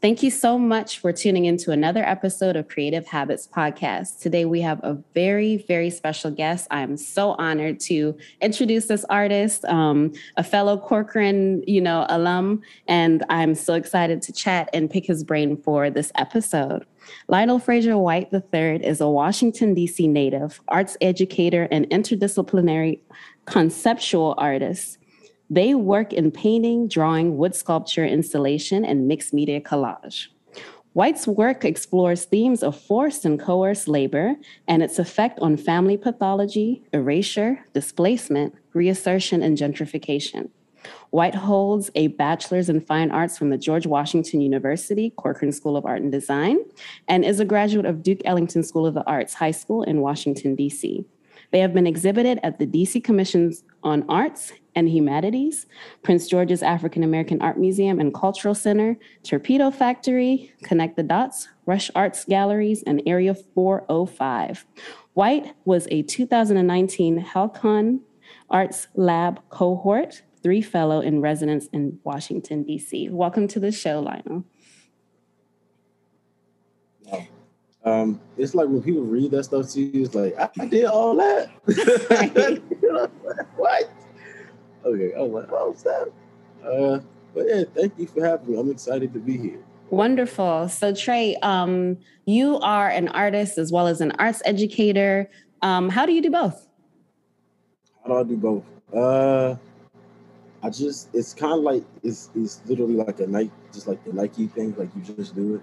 Thank you so much for tuning into another episode of Creative Habits Podcast. Today we have a very, very special guest. I am so honored to introduce this artist, um, a fellow Corcoran, you know, alum, and I'm so excited to chat and pick his brain for this episode. Lionel Frazier White III is a Washington, D.C. native, arts educator, and interdisciplinary conceptual artist. They work in painting, drawing, wood sculpture, installation, and mixed media collage. White's work explores themes of forced and coerced labor and its effect on family pathology, erasure, displacement, reassertion, and gentrification. White holds a bachelor's in fine arts from the George Washington University Corcoran School of Art and Design and is a graduate of Duke Ellington School of the Arts High School in Washington, D.C. They have been exhibited at the DC Commissions on Arts and Humanities, Prince George's African American Art Museum and Cultural Center, Torpedo Factory, Connect the Dots, Rush Arts Galleries, and Area 405. White was a 2019 Halcyon Arts Lab cohort, three fellow in residence in Washington, D.C. Welcome to the show, Lionel. Um, it's like when people read that stuff to you, it's like, I, I did all that. what? Okay, I was like, oh, that? Uh, but yeah, thank you for having me. I'm excited to be here. Wonderful. So Trey, um, you are an artist as well as an arts educator. Um, how do you do both? How do I do both? Uh, I just it's kind of like it's it's literally like a Nike, just like the Nike thing, like you just do it.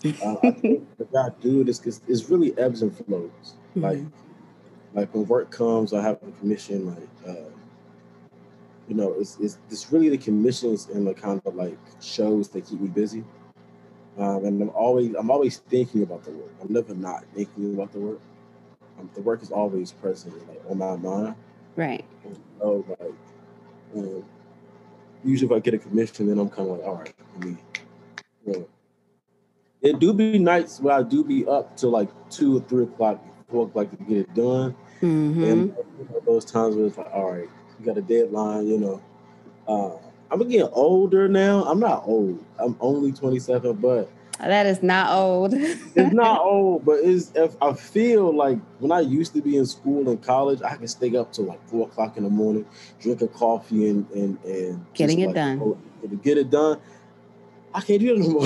Uh, I think the guy I do it is because it's really ebbs and flows. Mm-hmm. Like like when work comes, I have a commission. Like uh, you know, it's, it's, it's really the commissions and the kind of like shows that keep me busy. Um, and I'm always I'm always thinking about the work. I'm never not thinking about the work. Um, the work is always present, like on my mind. Right. So like, um, usually if I get a commission, then I'm kind of like, all right, you know, it do be nights where I do be up till like two or three o'clock, four o'clock to get it done. Mm-hmm. And you know, those times where it's like, all right, you got a deadline, you know. Uh, I'm getting older now. I'm not old. I'm only 27, but that is not old. it's not old, but it's if I feel like when I used to be in school and college, I could stay up till like four o'clock in the morning, drink a coffee and and and getting it like, done. Oh, to get it done. I can't do it anymore.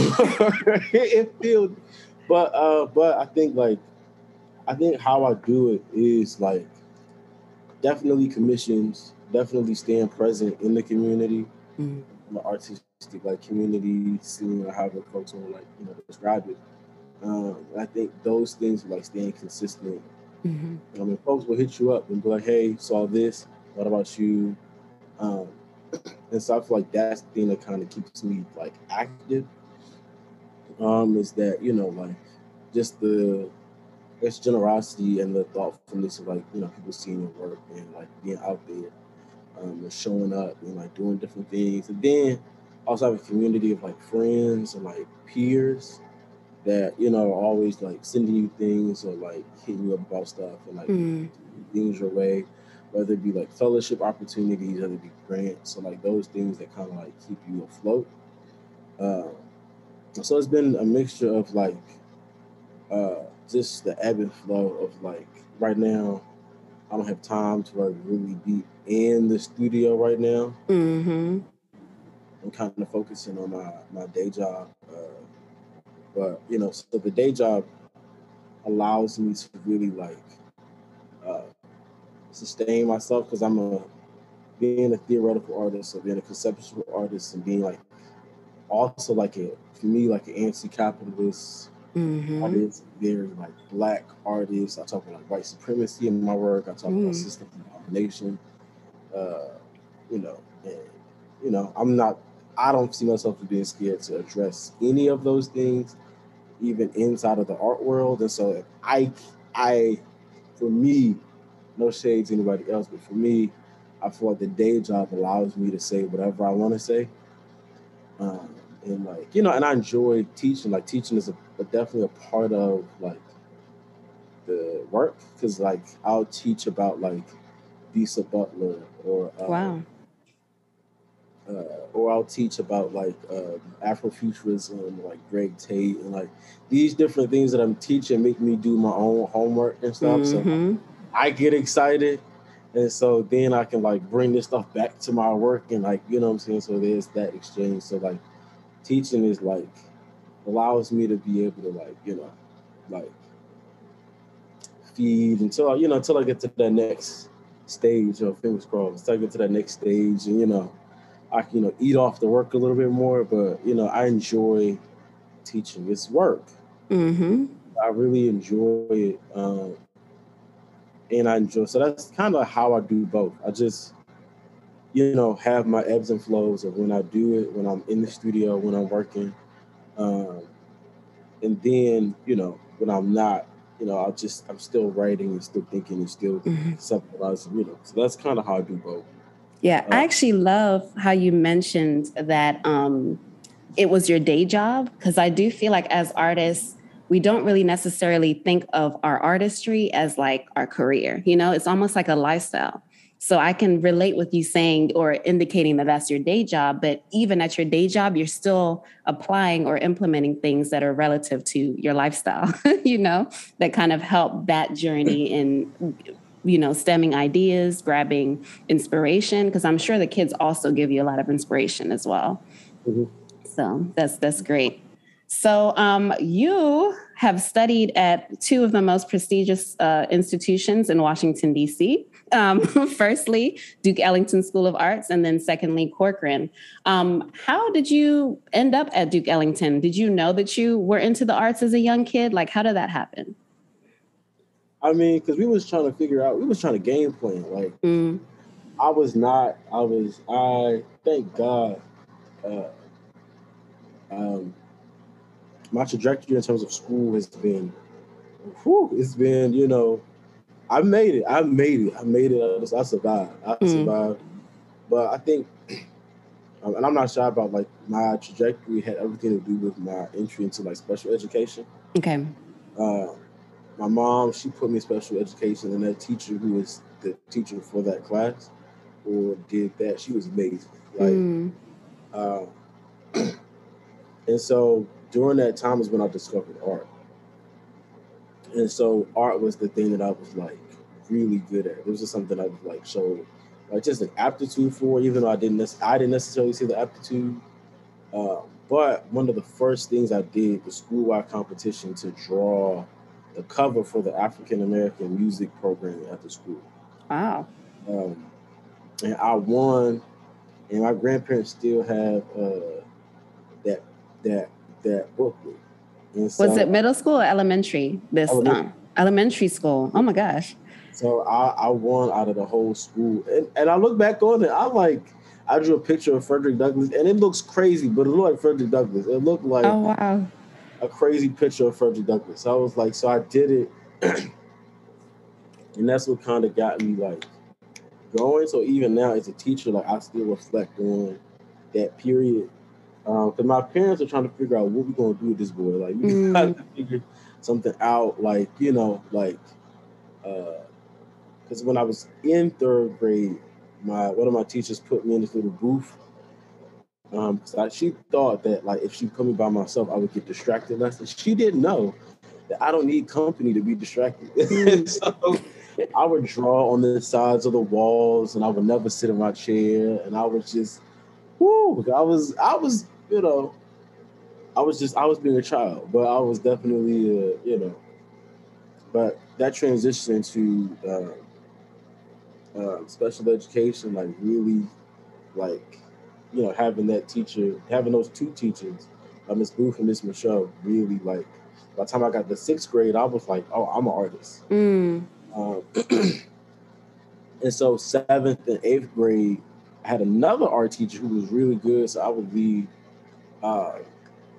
it feels, but uh, but I think like I think how I do it is like definitely commissions definitely staying present in the community, mm-hmm. the artistic like community scene or however folks cultural like you know describe it. Um, I think those things like staying consistent. Mm-hmm. I mean, folks will hit you up and be like, "Hey, saw this. What about you?" Um, and so I feel like that's the thing that kind of keeps me like active. Um, is that you know like just the it's generosity and the thoughtfulness of like you know people seeing your work and like being out there um, and showing up and like doing different things. And then also have a community of like friends and like peers that you know are always like sending you things or like hitting you up about stuff and like mm. things your way, whether it be like fellowship opportunities, whether it be grants, so like those things that kind of like keep you afloat. Uh, so it's been a mixture of like uh, just the ebb and flow of like right now I don't have time to like really be in the studio right now. Mm-hmm. I'm kind of focusing on my my day job, uh, but you know, so the day job allows me to really like uh, sustain myself because I'm a being a theoretical artist, or being a conceptual artist, and being like also like a for me like an anti-capitalist mm-hmm. artists, very like black artists. I talk about like white supremacy in my work. I talk mm. about system domination. Uh, you know, and you know, I'm not I don't see myself as being scared to address any of those things, even inside of the art world. And so I, I, for me, no shades anybody else, but for me, I feel like the day job allows me to say whatever I want to say. Um, and like you know, and I enjoy teaching. Like teaching is a, a definitely a part of like the work because like I'll teach about like Bisa Butler or uh, wow. Uh, or I'll teach about like uh, Afrofuturism, like Greg Tate, and like these different things that I'm teaching make me do my own homework and stuff. Mm-hmm. So I get excited, and so then I can like bring this stuff back to my work and like you know what I'm saying. So there's that exchange. So like teaching is like allows me to be able to like you know like feed until you know until I get to that next stage of fingers crossed. Until I get to that next stage and you know I can you know eat off the work a little bit more but you know I enjoy teaching. It's work. Mm-hmm. I really enjoy it um, and I enjoy so that's kind of how I do both. I just you know have my ebbs and flows of when I do it when I'm in the studio when I'm working um, and then you know when I'm not you know, I'll just I'm still writing and still thinking and still Mhm. subtilizing, you know. So that's kind of how I do both. Yeah, I Uh, actually love how you mentioned that um, it was your day job because I do feel like as artists, we don't really necessarily think of our artistry as like our career. You know, it's almost like a lifestyle. So I can relate with you saying or indicating that that's your day job, but even at your day job, you're still applying or implementing things that are relative to your lifestyle, you know, that kind of help that journey in, you know, stemming ideas, grabbing inspiration, because I'm sure the kids also give you a lot of inspiration as well. Mhm. So that's that's great. So um, you have studied at two of the most prestigious uh, institutions in Washington D.C. Um, firstly, Duke Ellington School of Arts, and then secondly, Corcoran. Um, how did you end up at Duke Ellington? Did you know that you were into the arts as a young kid? Like, how did that happen? I mean, because we was trying to figure out, we was trying to game plan. Like Mm, I was not, I was, I thank God, uh, um, my trajectory in terms of school has been, whew, it's been, you know, I made it. I made it. I made it. I, just, I survived. I Mm. survived. But I think, um, and I'm not shy about like my trajectory had everything to do with my entry into like special education. okay. Uh, my mom, she put me in special education, and that teacher who was the teacher for that class or did that, she was amazing. Like, Mm, uh, and so during that time is when I discovered art. And so art was the thing that I was like really good at. It was just something I was like showed like just an aptitude for, even though I didn't I didn't necessarily see the aptitude. Uh, but one of the first things I did was school-wide competition to draw the cover for the African American music program at the school. wow. Um, and I won, and my grandparents still have uh, that that that booklet. So, Was it middle school or elementary? This Elementary. um, elementary school. Oh my gosh. So I, I won out of the whole school, and, and I look back on it. I'm like I drew a picture of Frederick Douglass, and it looks crazy, but it looked like Frederick Douglass. It looked like Oh wow. a crazy picture of Frederick Douglass. I was like, so I did it, and that's what kind of got me like going. So even now, as a teacher, like I still reflect on that period. Because my parents are trying to figure out what we're gonna do with this boy. Like we Mm. got to figure something out. Like you know, like because when I was in third grade, my one of my teachers put me in this little booth. Um, 'cause I, she thought that like if she put me by myself, I would get distracted less. And she didn't know that I don't need company to be distracted. Mm. so I would draw on the sides of the walls, and I would never sit in my chair, and I was just, whoo, I was, I was, you know, I was just, I was being a child, but I was definitely, uh, you know, but that transition to uh, uh, special education, like really, like, you know, having that teacher, having those two teachers, uh, Miss Booth and Miss Michelle, really like. By the time I got to sixth grade, I was like, "Oh, I'm an artist." Mm, Um, and so seventh and eighth grade, I had another art teacher who was really good, so I would be. Uh,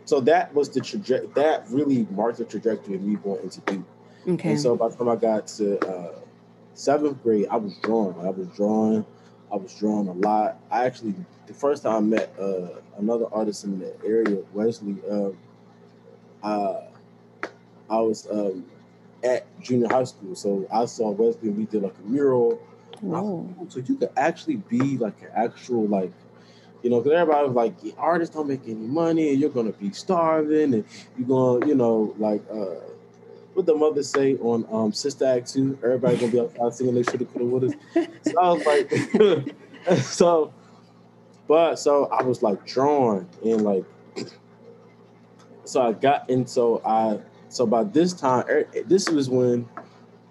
so that was the trajectory. That really marked the trajectory of me going into Duke. Okay. And so by the time I got to uh, seventh grade, I was drawing. I was drawing. I was drawing a lot. I actually, the first time I met uh, another artist in the area, Wesley, um, uh, I was um, at junior high school. So I saw Wesley and we did like a mural. Whoa. So you could actually be like an actual like, you know, because everybody was like, artists don't make any money, and you're gonna be starving, and you're gonna, you know, like, uh, what the mother say on um, Sister Act two? Everybody gonna be outside singing they should have have would have. So I was like, so, but so I was like drawn and like, so I got and so I so by this time er, this was when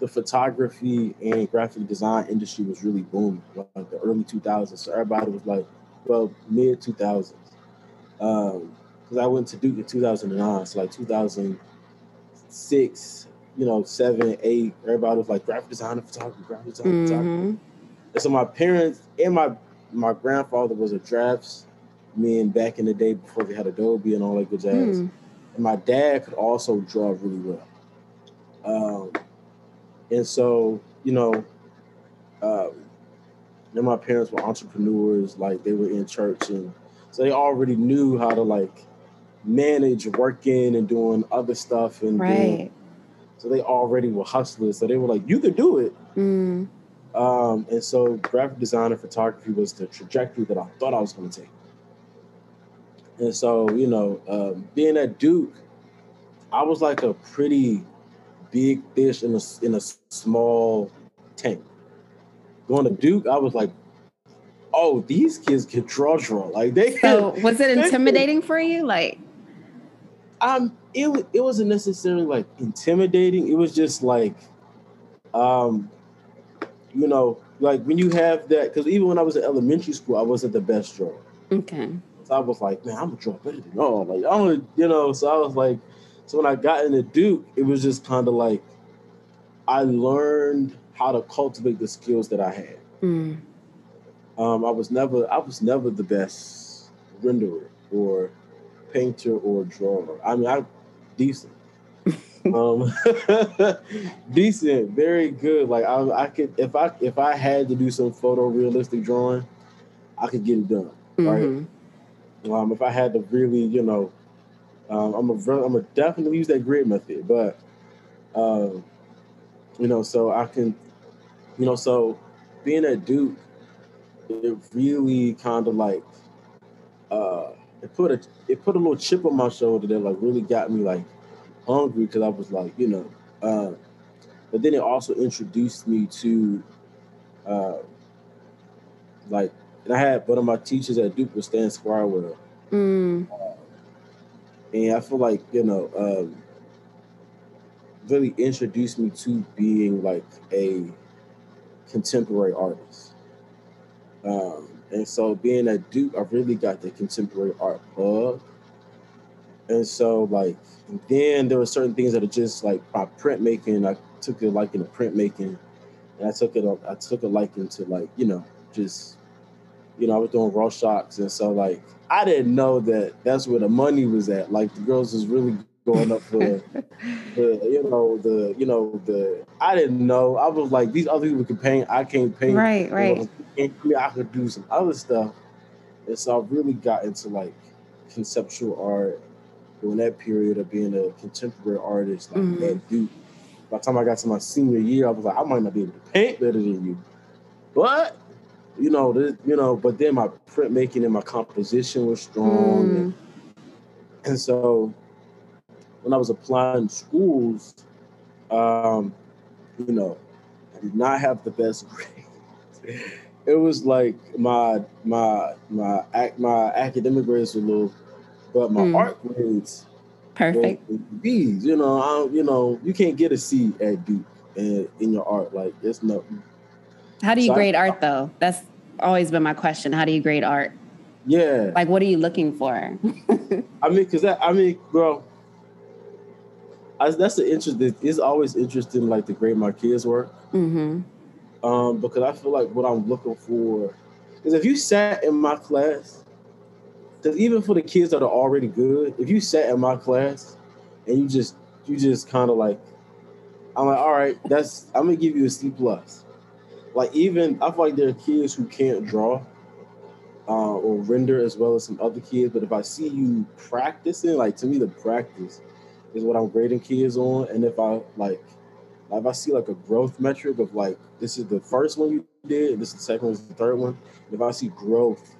the photography and graphic design industry was really booming, like the early 2000s. So everybody was like, well, mid 2000s. Um, because I went to Duke in 2009, so like 2006, you know, seven, eight. Everybody was like graphic design and photography, graphic design, and photography. Mhm. And so my parents and my my grandfather was a draftsman back in the day before they had Adobe and all that good jazz. Hmm. And my dad could also draw really well. Um, and so, you know, um, then my parents were entrepreneurs, like they were in church, and so they already knew how to like manage working and doing other stuff, and doing- so they already were hustlers. So they were like, "You could do it." Mm. Um, and so graphic design and photography was the trajectory that I thought I was going to take. And so, you know, um, being at Duke, I was like a pretty big fish in a in a small tank. Going to Duke, I was like, oh, these kids can draw, draw. Like they So can. was it intimidating for you? Like, Um, it it wasn't necessarily like intimidating. It was just like, um, you know, like when you have that. Because even when I was in elementary school, I wasn't the best drawer. okay. So I was like, man, I'm gonna draw better than y'all. Like, I'm gonna, you know. So I was like, so when I got into Duke, it was just kind of like, I learned how to cultivate the skills that I had. Mm. Um, I was never, I was never the best renderer or painter or drawer. I mean, I decent, um, decent, very good. Like I, I could, if I, if I had to do some photorealistic drawing, I could get it done. Right. Mhm. Um, if I had to really, you know, um, I'm a, I'm a definitely use that grid method, but, um, you know, so I can, you know, so being at Duke, it really kind of like, uh, it put a, it put a little chip on my shoulder that like really got me like hungry because I was like, you know, uh, but then it also introduced me to, uh, like, and I had one of my teachers at Duke was Stan Squirewell. Mm. and I feel like you know, um, really introduced me to being like a contemporary artist. Um, and so being at Duke, I really got the contemporary art bug. And so like then there were certain things that are just like my printmaking. I took a liking to printmaking, and I took it. I took a liking to like you know just you know I was doing Rorschachs, and so like I didn't know that that's where the money was at. Like the girls was really going up for the you know the you know the I didn't know. I was like these other people can paint. I can't paint. Right, You right. know, and I could do some other stuff. And so I really got into like conceptual art during that period of being a contemporary artist, like Mhm. that dude. By the time I got to my senior year, I was like, I might not be able to paint better than you. But you know, the, you know, but then my printmaking and my composition was strong. Mm. And, and so when I was applying schools, um, you know, I did not have the best grades. It was like my my my ac- my academic grades were low, but my Mm. art grades Perfect. were B's. You know, I you know, you can't get a C at Duke in, in your art. Like it's no. How do you So I- grade art though? That's always been my question. How do you grade art? Yeah, Like, what are you looking for? I mean, cause that I mean, bro. I, that's the interest. It's always interesting, like the grade my kids' work. hmm um, because I feel like what I'm looking for is if you sat in my class, because even for the kids that are already good, if you sat in my class and you just you just kind of like, I'm like, all right, that's I'm gonna give you a C plus. Like even I feel like there are kids who can't draw uh, or render as well as some other kids, but if I see you practicing, like to me, the practice is what I'm grading kids on, and if I like if I see like a growth metric of like this is the first one you did, this is the second one, is the third one. If I see growth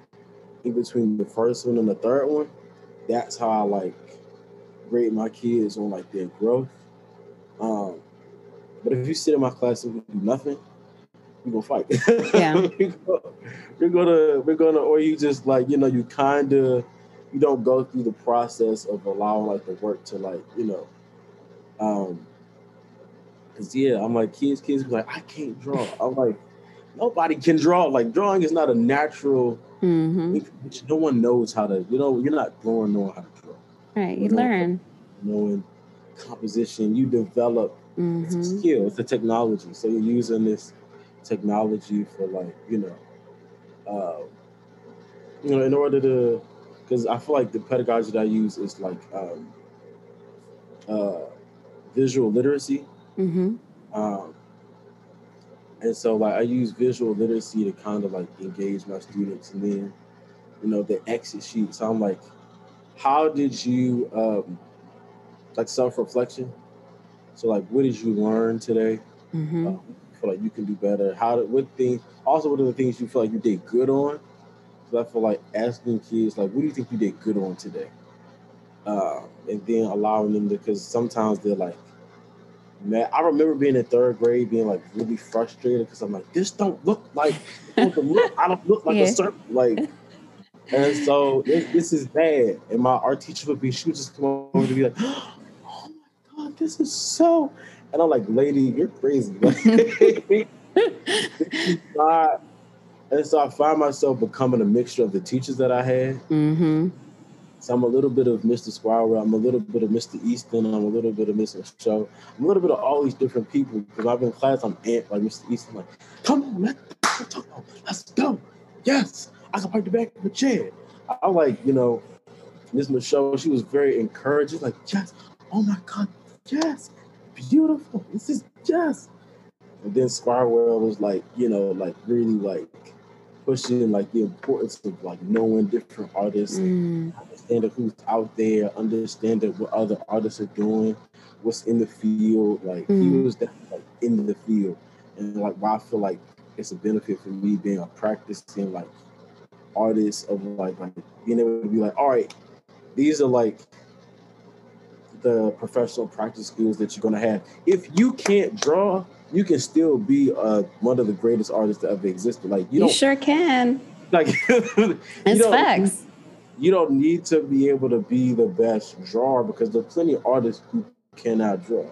in between the first one and the third one, that's how I like grade my kids on like their growth. Um, but if you sit in my class and do nothing, we gonna fight. Yeah. we're gonna we're gonna or you just like you know you kind of you don't go through the process of allowing like the work to like you know um Cause yeah, I'm like kids, kids be like, I can't draw. I'm like, nobody can draw. Like drawing is not a natural. hmm No one knows how to. You know, you're not born knowing how to draw. Right. You Mhm. learn. Knowing composition, you develop. It's a skill. It's a technology. So you're using this technology for like you know, uh, you know, in order to, because I feel like the pedagogy that I use is like um, uh, visual literacy. hmm Um, and so like I use visual literacy to kind of like engage my students and then, you know, the exit sheet. So I'm like, how did you um like self-reflection? So like what did you learn today? hmm Um, feel like you can do better? How did what things also what are the things you feel like you did good on? I feel like asking kids like what do you think you did good on today? Um, and then allowing them to because sometimes they're like Man, I remember being in third grade, being like really frustrated because I'm like, this don't look like the look. I don't look like Yeah. a circle, like. And so this, this is bad. And my art teacher would be, she would just come over to be like, oh my god, this is so. And I'm like, lady, you're crazy. Like, this is not. And so I find myself becoming a mixture of the teachers that I had. hmm So I'm a little bit of Mr. Squire, I'm a little bit of Mr. Easton, I'm a little bit of Mr. Show. I'm a little bit of all these different people because I've been in class, I'm ant like Mr. Easton, like, come on, man, let's go. Yes, I can park the back of the chair. I, I like, you know, Miss Michelle, she was very encouraging, like, yes, oh my God, yes, beautiful. This is yes. And then Squirewell was like, you know, like really like pushing like the importance of like knowing different artists mm understanding who's out there, understanding what other artists are doing, what's in the field. Like he Mhm. was definitely like in the field, and like why I feel like it's a benefit for me being a practicing like artist of like like being able to be like, all right, these are like the professional practice skills that you're gonna have. If you can't draw, you can still be uh, one of the greatest artists that ever existed. Like you You, don't sure can. like you It's don't- facts. you don't need to be able to be the best drawer because there's plenty of artists who cannot draw.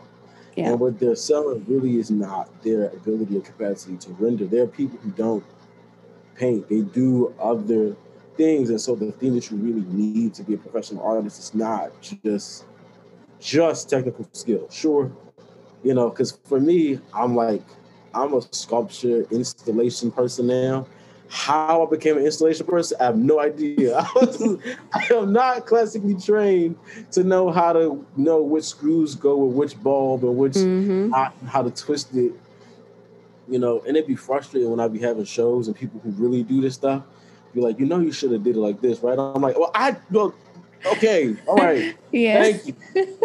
Yeah. And what they're selling really is not their ability or capacity to render. There are people who don't paint, they do other things. And so the thing that you really need to be a professional artist is not just just technical skill. Sure, you know, because for me, I'm like, I'm a sculpture installation person now. How I became an installation person, I have no idea. I, was, I am not classically trained to know how to know which screws go with which bulb and which hmm how, how to twist it. You know, and it'd be frustrating when I'd be having shows and people who really do this stuff be like, you know, you should have did it like this, right? I'm like, well, I well, okay, all right, Yeah. thank you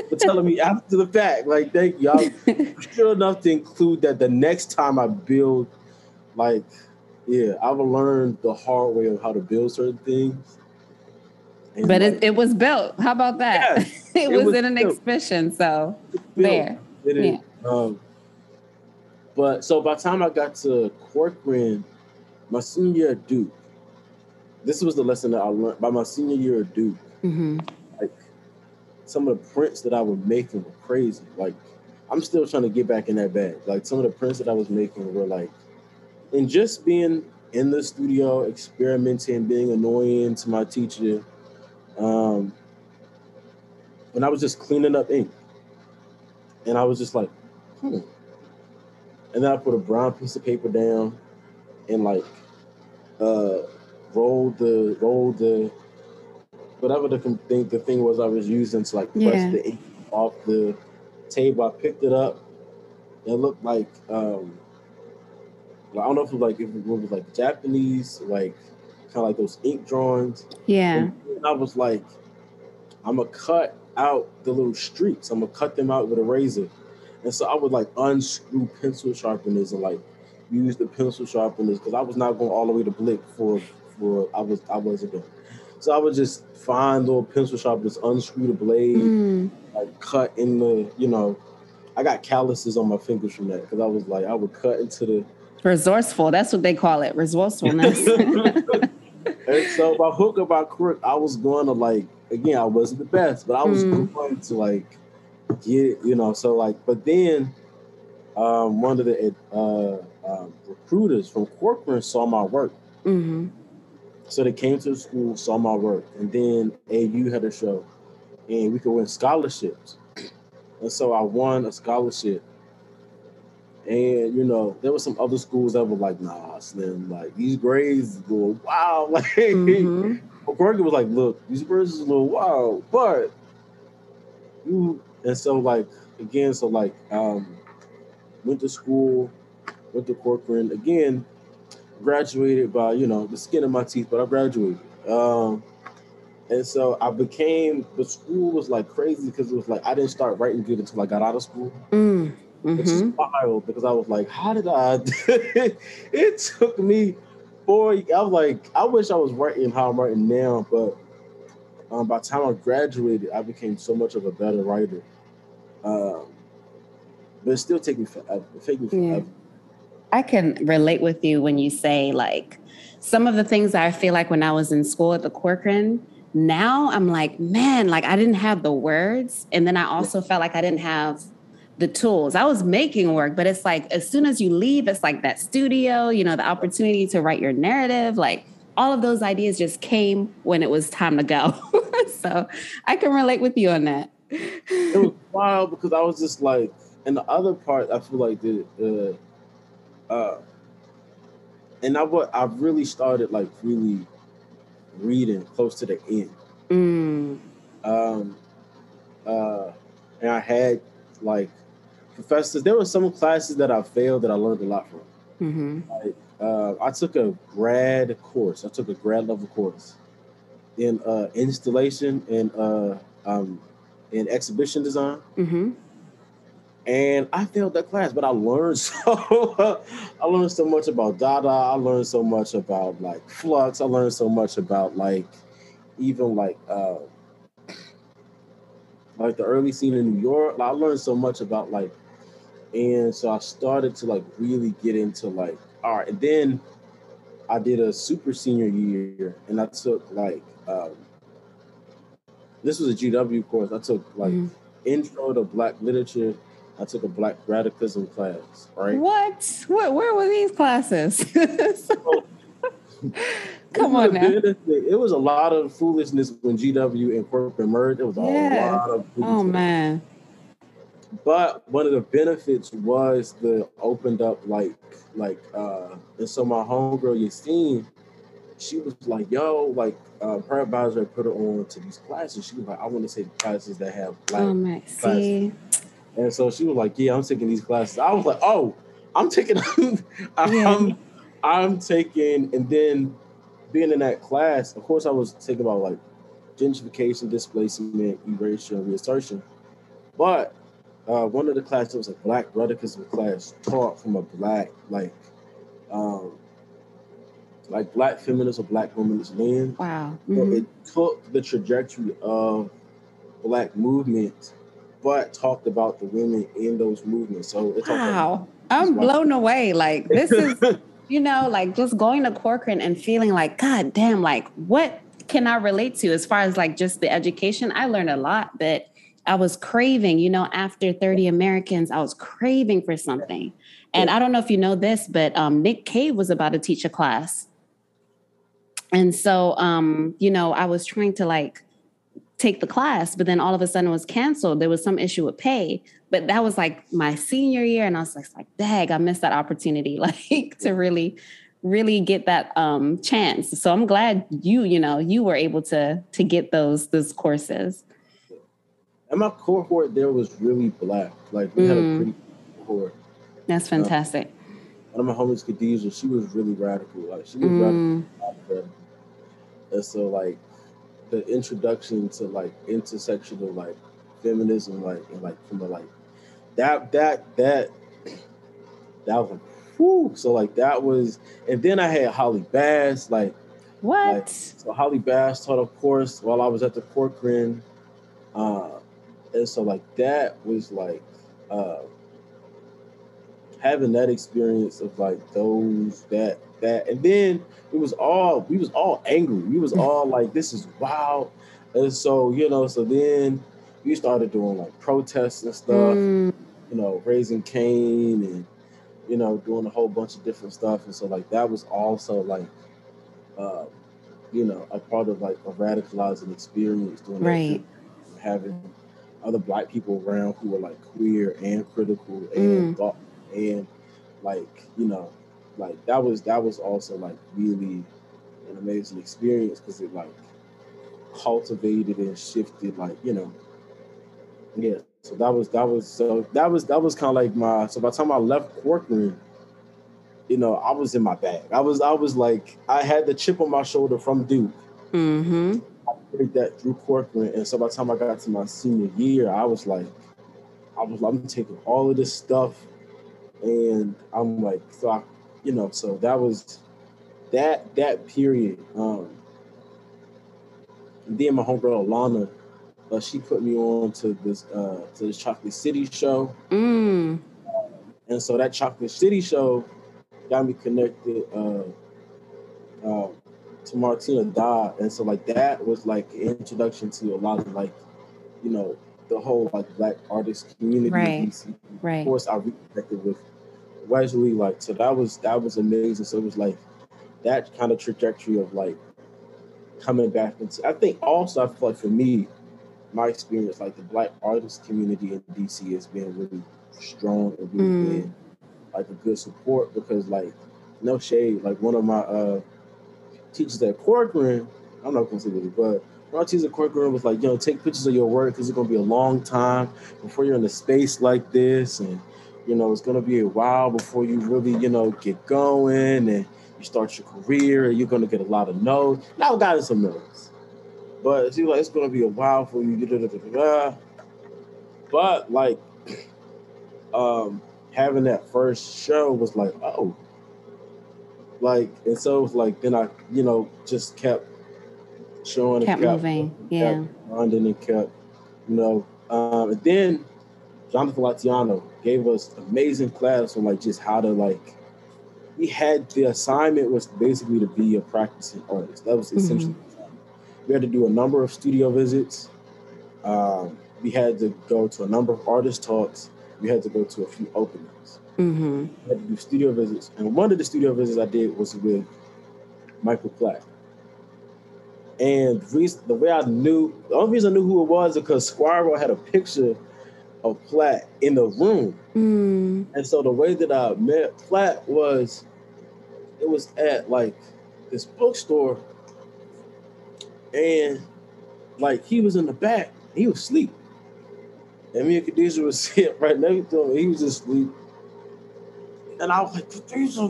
for telling me after the fact. Like, thank you. I'm sure enough to include that the next time I build, like, yeah, I've learned the hard way of how to build certain things. And, but like, it, it was built. How about that? Yes, it, it was, was in an exhibition. So there. It is. Um, but so by the time I got to Corcoran, my senior year at Duke, this was the lesson that I learned. By my senior year at Duke, hmm like some of the prints that I was making were crazy. Like I'm still trying to get back in that bag. Like some of the prints that I was making were like, and just being in the studio, experimenting, being annoying to my teacher. Um, when I was just cleaning up ink, and I was just like, hmm. And then I put a brown piece of paper down, and like, uh, roll the roll the whatever the thing the thing was I was using to like press Yeah. the ink off the table. I picked it up. It looked like um I don't know if it was like if it was like Japanese, like kind of like those ink drawings. Yeah. And I was like, I'm gonna cut out the little streaks. I'm gonna cut them out with a razor. And so I would like unscrew pencil sharpeners and like use the pencil sharpeners because I was not going all the way to Blick for for I was I wasn't going. So I would just find little pencil sharpeners, unscrew the blade, Mm. like cut in the you know. I got calluses on my fingers from that because I was like I would cut into the Resourceful. That's what they call it. Resourcefulness. And so by hook or by crook, I was going to like again, I wasn't the best, but I was Mm. going to like get you know. So like, but then um, one of the uh, um, recruiters from Corcoran saw my work, hmm so they came to the school, saw my work, and then AU had a show, and we could win scholarships, and so I won a scholarship. And you know, there were some other schools that were like, "Nah, Slim, like these grades go wow." Like, Corky was like, "Look, these birds is a little wild, but you." And so, like, again, so like, um, went to school, went to Corcoran again, graduated by you know the skin of my teeth, but I graduated. Um, and so I became. The school was like crazy because it was like I didn't start writing good until I got out of school Mm. which is hmm wild because I was like, how did I? it took me four. I was like, I wish I was writing how I'm writing now, but um, by the time I graduated, I became so much of a better writer. Um, but it still take me forever. It take me Yeah. I can relate with you when you say like some of the things I feel like when I was in school at the Corcoran. Now I'm like, man, like I didn't have the words, and then I also felt like I didn't have the tools. I was making work, but it's like as soon as you leave, it's like that studio, you know, the opportunity to write your narrative, like all of those ideas just came when it was time to go. so I can relate with you on that. It was wild because I was just like, and the other part, I feel like the, uh, uh, and I what I really started like really reading close to the end. Mm, um, uh, and I had like professors. There were some classes that I failed that I learned a lot from. hmm Uh, I took a grad course. I took a grad level course in uh, installation and uh, um, in exhibition design, hmm and I failed that class. But I learned so. I learned so much about Dada. I learned so much about like flux. I learned so much about like even like. Uh, like the early scene in New York. I learned so much about like, and so I started to like really get into like, all right. And then I did a super senior year, and I took like, um, this was a GW course. I took like Mhm. intro to Black literature. I took a Black radicalism class, right? What? What? Where were these classes? Come on now. It was a lot of foolishness when GW and Corcoran merged. It was a lot of Oh foolishness. man. but one of the benefits was the opened up like like uh and so my homegirl Yasteen, she was like, yo, like uh, her advisor put her on to these classes. She was like, I want to take classes that have black Oh man. See. And so she was like, Yeah, I'm taking these classes. I was like, Oh, I'm taking I'm Yeah. I'm taking and then being in that class, of course I was taking about like gentrification, displacement, erasure, and reinsertion. But uh, one of the classes was a black radicalism class taught from a black, like um like black feminist or black womanist lens. Wow. So Mhm. it took the trajectory of black movement, but talked about the women in those movements. So Wow. I'm blown away. Like this is, you know, like just going to Corcoran and feeling like, God damn, like what can I relate to as far as like just the education? I learned a lot that I was craving, you know, after 30 Americans, I was craving for something. And I don't know if you know this, but um, Nick Cave was about to teach a class. And so, um, you know, I was trying to like take the class, but then all of a sudden it was canceled. There was some issue with pay, but that was like my senior year. And I was like, like, dag, I missed that opportunity, like to really really get that um, chance. So I'm glad you, you know, you were able to to get those those courses. And my cohort there was really black. Like we mm. had a mm. pretty cohort. That's fantastic. Uh, one of my homies, Khadijah, she was really radical. Like she was mm. radical. And so like the introduction to like intersectional like feminism, like and like from the like that that that that was like. So like that was, and then I had Holly Bass, like what? Like, so Holly Bass taught a course while I was at the Corcoran, uh, and so like that was like uh, having that experience of like those that that, and then it was all we was all angry. We was all like, this is wild, and so you know, so then we started doing like protests and stuff. Mm. You know, raising Cain and you know, doing a whole bunch of different stuff. And so like that was also like uh, you know, a part of like a radicalizing experience doing right. that having other black people around who were like queer and critical and mm. and like, you know, like that was that was also like really an amazing experience because it like cultivated and shifted like, you know, yeah, so that was that was so that was that was kind of like my so by the time I left Corcoran, you know, I was in my bag. I was I was like I had the chip on my shoulder from Duke. Mm-hmm. I did that through Corcoran, and so by the time I got to my senior year, I was like, I was I'm taking all of this stuff, and I'm like, so I, you know, so that was that that period. Um, and then my homegirl Alana uh, she put me on to this uh, to this Chocolate City show. Mm. and so that Chocolate City show got me connected uh, uh, to Martina Dodd, and so like that was like an introduction to a lot of like, you know, the whole like black artist community. Right. Right. Of course, I reconnected with Wesley. Like, so that was that was amazing. So it was like that kind of trajectory of like coming back into. I think also I feel like for me, my experience, like the black artist community in DC has been really strong and really mm. been like a good support because like no shade, like one of my uh teachers at Corcoran, I'm not gonna say this, but one of teachers at Corcoran was like, you know, take pictures of your work because it's gonna be a long time before you're in a space like this and you know, it's gonna be a while before you really, you know, get going and you start your career and you're gonna get a lot of no's. Now I got some no's. But it seems like it's gonna be a while for you. Da, da, da, but like um having that first show was like, oh. Like and so it was like then I, you know, just kept showing kept, kept moving. Kept yeah. London and kept, you know, um, and then Jonathan Latiano gave us amazing class on like just how to like we had the assignment was basically to be a practicing artist. That was essentially mm-hmm we had to do a number of studio visits. Um, we had to go to a number of artist talks. We had to go to a few openings. Mm-hmm. We had to do studio visits, and one of the studio visits I did was with Michael Platt. And the way I knew, the only reason I knew who it was because Squire had a picture of Platt in the room. Mm. And so the way that I met Platt was, it was at like this bookstore and like he was in the back, he was asleep. And me and Khadijah was sitting right next to him, he was just asleep. And I was like, Khadijah,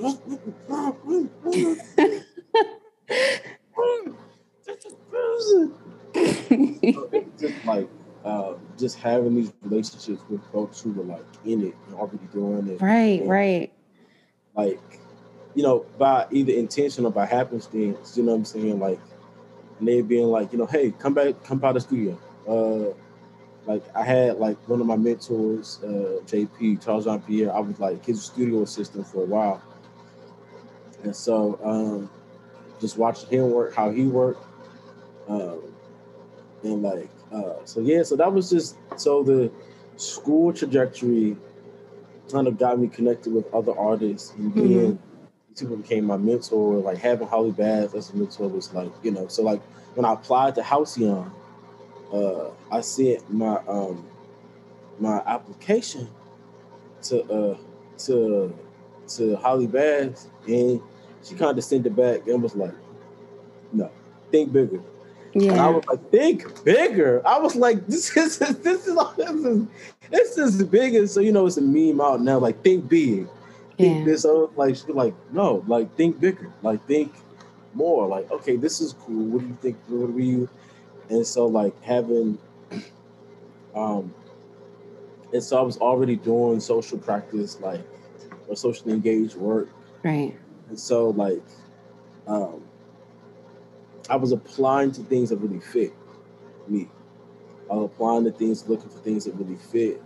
just like uh, just having these relationships with folks who were like in it and already doing it. Right, and, right. Like, you know, by either intention or by happenstance, you know what I'm saying? Like, and they being like, you know, hey, come back, come by the studio. Uh, like I had like one of my mentors, uh, JP Charles Jean Pierre. I was like his studio assistant for a while, and so um, just watching him work, how he worked, um, and like uh, so yeah. So that was just so the school trajectory kind of got me connected with other artists, and then mm-hmm people became my mentor. Like having Holly Bass as a mentor was like, you know, so like when I applied to Halcyon, uh, I sent my um my application to uh to to Holly Bass and she kind of sent it back and was like, "No, think bigger." Yeah. And I was like, "Think bigger." I was like, "This is this is this is this is bigger." So you know, it's a meme out now. Like, think big. Think Yeah. this. So like, she's like, "No, like think bigger. Like think more. Like, okay, this is cool. What do you think? What do you?" And so like having, um, and so I was already doing social practice, like or socially engaged work. Right. And so like um I was applying to things that really fit me. I was applying to things, looking for things that really fit.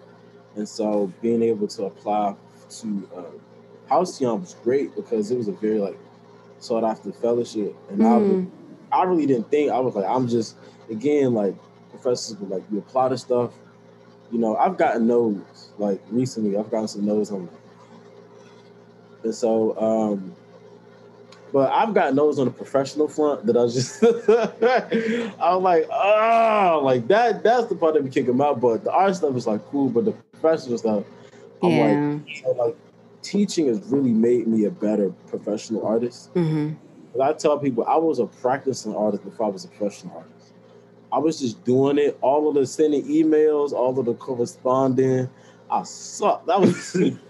And so being able to apply to um Halcyon was great because it was a very like sought after fellowship. And I was Mm. I really didn't think I was like I'm just again like professors were like you apply to stuff. You know, I've gotten no's like recently. I've gotten some no's on, and so um, but I've gotten no's on the professional front that I was just I was like oh like that that's the part that be kicking my butt. The art stuff is like cool, but the professional stuff I'm like Yeah. so, like teaching has really made me a better professional artist. hmm But I tell people I was a practicing artist before I was a professional artist. I was just doing it, all of the sending emails, all of the corresponding. I sucked. That was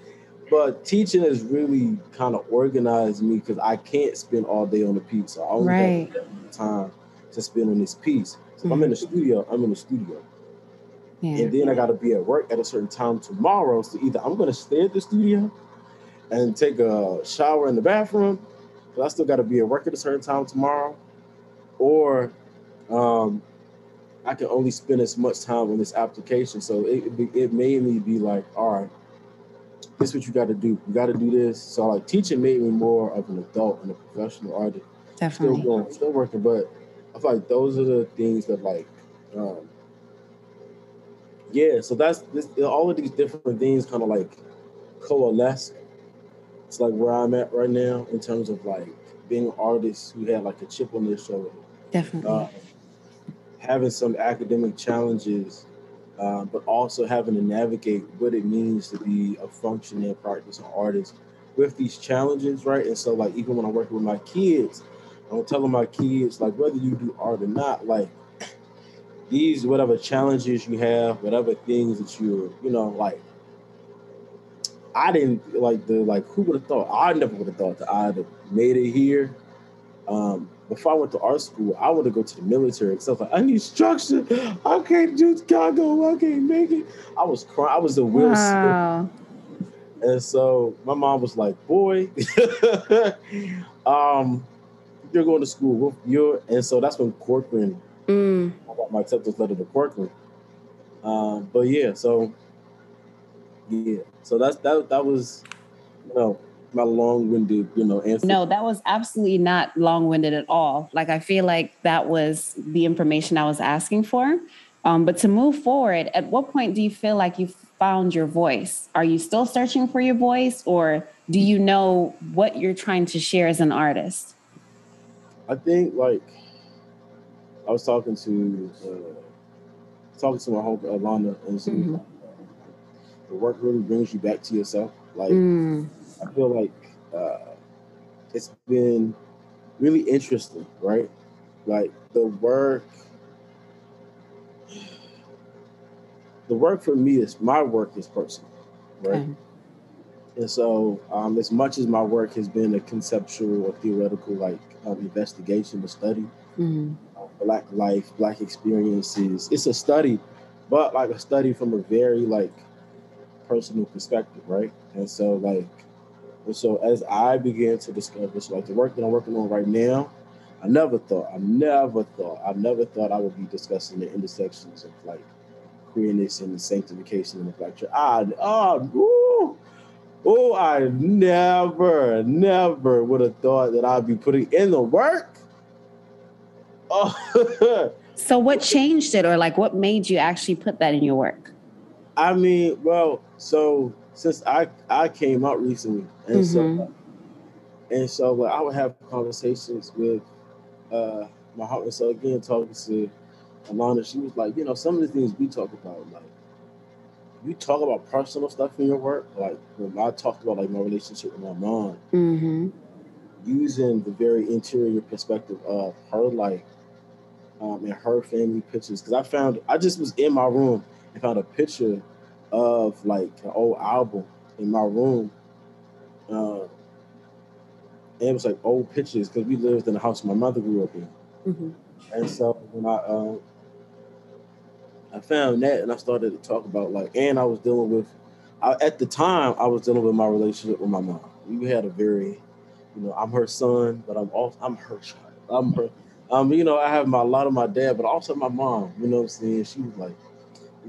but teaching has really kind of organized me because I can't spend all day on the piece. So I only Right. have time to spend on this piece. So if I'm in the studio, I'm in the studio. Yeah. And then I gotta be at work at a certain time tomorrow. So either I'm gonna stay at the studio and take a shower in the bathroom, but I still gotta be at work at a certain time tomorrow, or um, I can only spend as much time on this application. So it it made me be like, all right, this is what you got to do. You got to do this. So like teaching made me more of an adult and a professional artist still Definitely. going, still working, but I feel like those are the things that like, um, yeah. So that's this. All of these different things kind of like coalesce. It's like where I'm at right now in terms of like being an artist who had like a chip on their shoulder, Definitely. uh, having some academic challenges, uh, but also having to navigate what it means to be a functioning practicing artist with these challenges, right? And so, like, even when I'm working with my kids, I'm telling my kids, like, whether you do art or not, like, these whatever challenges you have, whatever things that you're, you know, like, I didn't like the like who would have thought? I never would have thought that I'd have made it here. Um, before I went to art school, I would have go to the military because I was like, I need structure. I can't do Chicago. I can't make it. I was crying. I was the Will Smith. wow. And so my mom was like, "Boy, um, you're going to school. You're." And so that's when Corcoran Mm. I got my acceptance letter to Corcoran. Um, but yeah, so yeah, so that's that. That was, you know, my long-winded, you know, answer. No, that was absolutely not long winded at all. Like, I feel like that was the information I was asking for. Um, but to move forward, at what point do you feel like you found your voice? Are you still searching for your voice, or do you know what you're trying to share as an artist? I think like I was talking to uh, talking to my home Alana, and she Mhm. the work really brings you back to yourself. Like Mm, I feel like uh, it's been really interesting, right? Like the work, the work for me is my work is personal, right? Okay. And so, um, as much as my work has been a conceptual or theoretical, like um, investigation, or study, mm, uh, black life, black experiences, it's a study, but like a study from a very like personal perspective, right? And so, like, and so as I began to discover, so like the work that I'm working on right now, I never thought, I never thought, I never thought I would be discussing the intersections of like queerness and sanctification of the black church. I, oh, ooh, oh, I never, never would have thought that I'd be putting in the work. Oh, So, what changed it, or like what made you actually put that in your work? I mean, well, so since I I came out recently, and so Mhm. and so like, I would have conversations with uh my heart. And so again, talking to Alana, she was like, you know, some of the things we talk about, like you talk about personal stuff in your work. Like when I talked about like my relationship with my mom, Mm-hmm. using the very interior perspective of her life um, and her family pictures. Because I found I just was in my room and found a picture of like an old album in my room. Uh, and it was like old pictures because we lived in the house my mother grew up in. Mm-hmm. And so when I um, I found that and I started to talk about like, and I was dealing with, I, at the time I was dealing with my relationship with my mom. We had a very, you know, I'm her son, but I'm also I'm her child. I'm her. Um, you know, I have my, a lot of my dad, but also my mom. You know what I'm saying? She was like,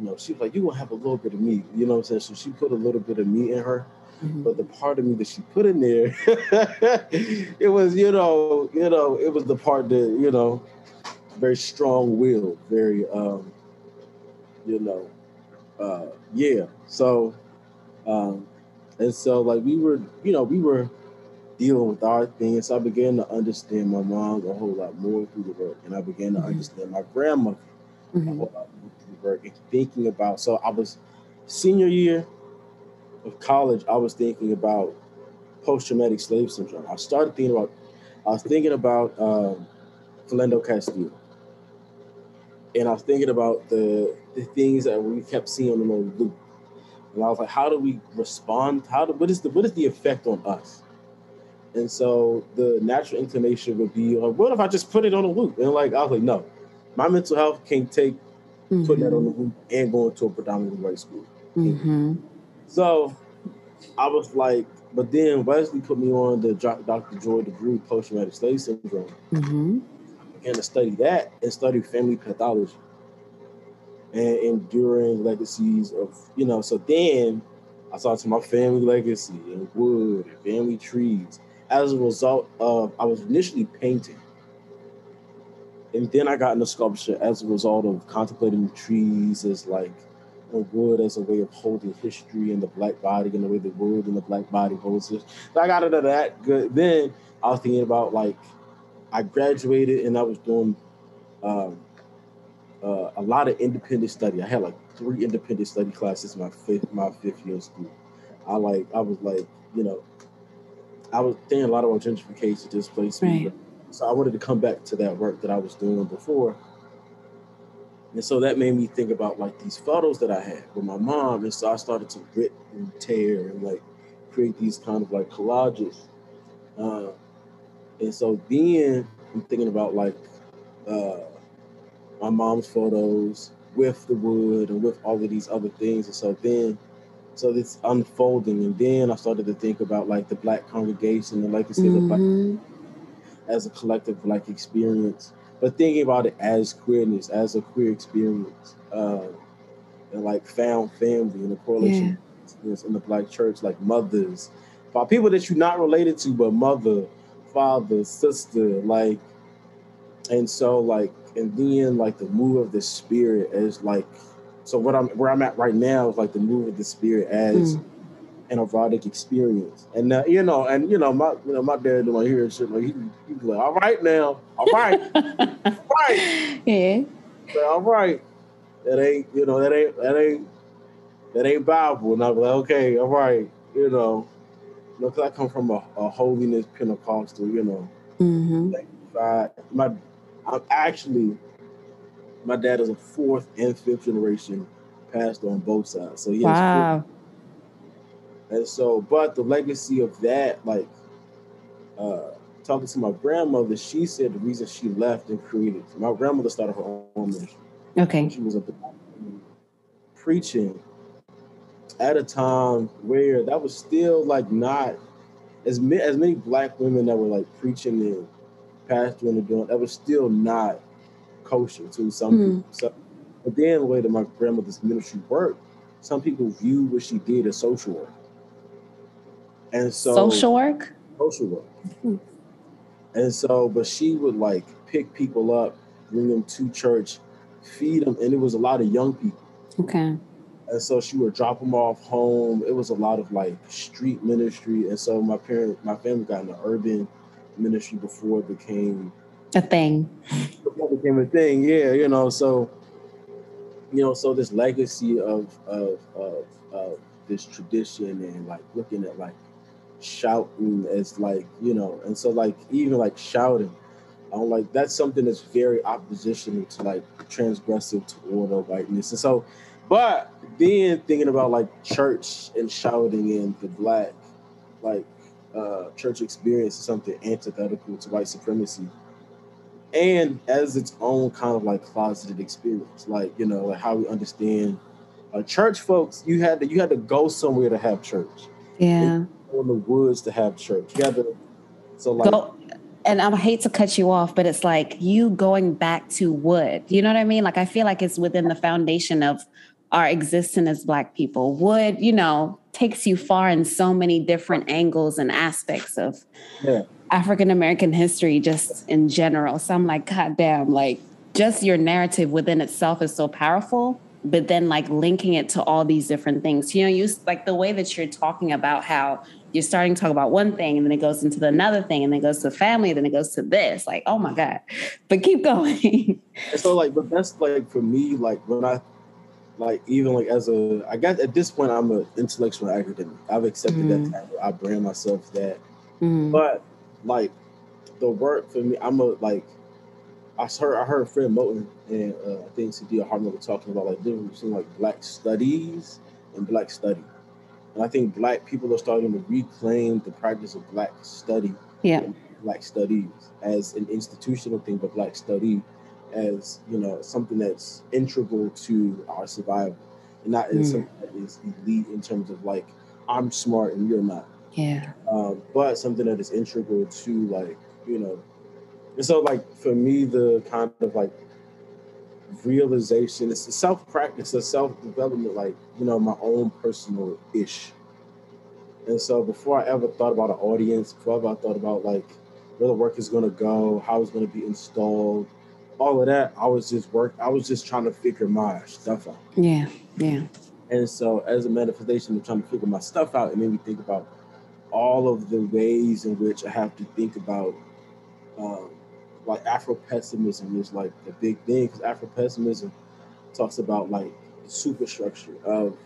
you know, she was like, You're gonna have a little bit of me. You know what I'm saying? So she put a little bit of me in her. Mm-hmm. But the part of me that she put in there, it was, you know, you know, it was the part that, you know, very strong willed, very um, you know, uh, yeah. So, um, and so like we were, you know, we were dealing with our things. So I began to understand my mom a whole lot more through the work, and I began to mm-hmm. understand my grandmother mm-hmm. a whole lot more through the and thinking about. So I was senior year of college. I was thinking about post traumatic slave syndrome. I started thinking about. I was thinking about um, Castile and I was thinking about the the things that we kept seeing on the loop. And I was like, how do we respond? How do what is the what is the effect on us? And so the natural inclination would be like, what if I just put it on a loop? And like I was like, no, my mental health can't take mm-hmm. putting that on the loop and going to a predominantly white school. Mm-hmm. So I was like, but then Wesley put me on the Dr. Joy DeGruy post traumatic slave syndrome. Mm-hmm began to study that and study family pathology and enduring legacies of, you know, so then I saw to my family legacy and wood and family trees. As a result of, I was initially painting. And then I got into sculpture as a result of contemplating trees as like or wood as a way of holding history and the black body and the way the wood and the black body holds it. So I got into that good. Then I was thinking about like I graduated and I was doing um, uh, a lot of independent study. I had like three independent study classes my fifth my fifth year of school. I like I was like you know I was thinking a lot about gentrification, displacement. Right. So I wanted to come back to that work that I was doing before. And so that made me think about like these photos that I had with my mom. And so I started to rip and tear and like create these kind of like collages. Uh, and so then I'm thinking about like uh, my mom's photos with the wood and with all of these other things. And so then, so it's unfolding. And then I started to think about like the black congregation and like I said, mm-hmm. the black as a collective like experience, but thinking about it as queerness, as a queer experience, uh, and like found family and the correlation yeah. in the black church, like mothers, by people that you're not related to, but mother father, sister, like, and so like, and then like the move of the spirit is like, so what I'm where I'm at right now is like the move of the spirit as mm. An erotic experience, and uh, you know, and you know, my you know my dad when I hear shit like he he like, all right now, all right, all right, yeah, like, all right, that ain't you know that ain't that ain't that ain't Bible, and I'm like, okay, all right, you know know, because I come from a, a holiness Pentecostal, you know. Mm-hmm. my, I'm actually, my dad is a fourth and fifth generation pastor on both sides. So he wow. And so, but the legacy of that, like, uh, talking to my grandmother, she said the reason she left and created. My grandmother started her own ministry. Okay. She was a preaching at a time where that was still like not as many as many black women that were like preaching and pastoring and doing that was still not kosher to some mm. people. So, but then the way that my grandmother's ministry worked, some people view what she did as social work. And so social work? Social work. Mm. And so, but she would like pick people up, bring them to church, feed them, and it was a lot of young people. Okay and so she would drop them off home. It was a lot of like street ministry, and so my parent, my family got into urban ministry before it became a thing. Before it became a thing, yeah, you know. So, you know, so this legacy of of of, of this tradition and like looking at like shouting as like you know, and so like even like shouting, I'm like that's something that's very oppositional to like transgressive toward a whiteness, and so, but then thinking about like church and shouting and the black, like uh, church experience is something antithetical to white supremacy. And as its own kind of like closeted experience like you know like how we understand uh, church folks you had to you had to go somewhere to have church. Yeah in the woods to have church together so like go, and I hate to cut you off, but it's like you going back to wood. You know what I mean? Like I feel like it's within the foundation of our existence as Black people. Wood, you know, takes you far in so many different angles and aspects of yeah. African American history, just in general. So I'm like, God damn, like just your narrative within itself is so powerful. But then, like linking it to all these different things, you know, you like the way that you're talking about how you're starting to talk about one thing and then it goes into the another thing and then it goes to the family, then it goes to this. Like, oh my God. But keep going. and so like, but that's like for me, like when I like even like as a I guess at this point I'm an intellectual academic. I've accepted Mm. that title. I brand myself that. Mm, But like the work for me, I'm a like I heard I heard Fred Moten and uh, I think Saidiya Hartman were talking about like different between like black studies and black study. And I think black people are starting to reclaim the practice of black study yeah. black studies as an institutional thing, but black study as you know something that's integral to our survival, and not as Mm. something that is elite in terms of like I'm smart and you're not, Yeah. um, but something that is integral to like you know, and so like for me the kind of like realization it's a self practice, a self development, like you know my own personal ish. And so before I ever thought about an audience, before I ever thought about like where the work is gonna go, how it's gonna be installed, all of that, I was just work. I was just trying to figure my stuff out. Yeah. Yeah. And so as a manifestation of trying to figure my stuff out, it made me think about all of the ways in which I have to think about um, like Afro pessimism is like the big thing because Afro pessimism talks about like the superstructure of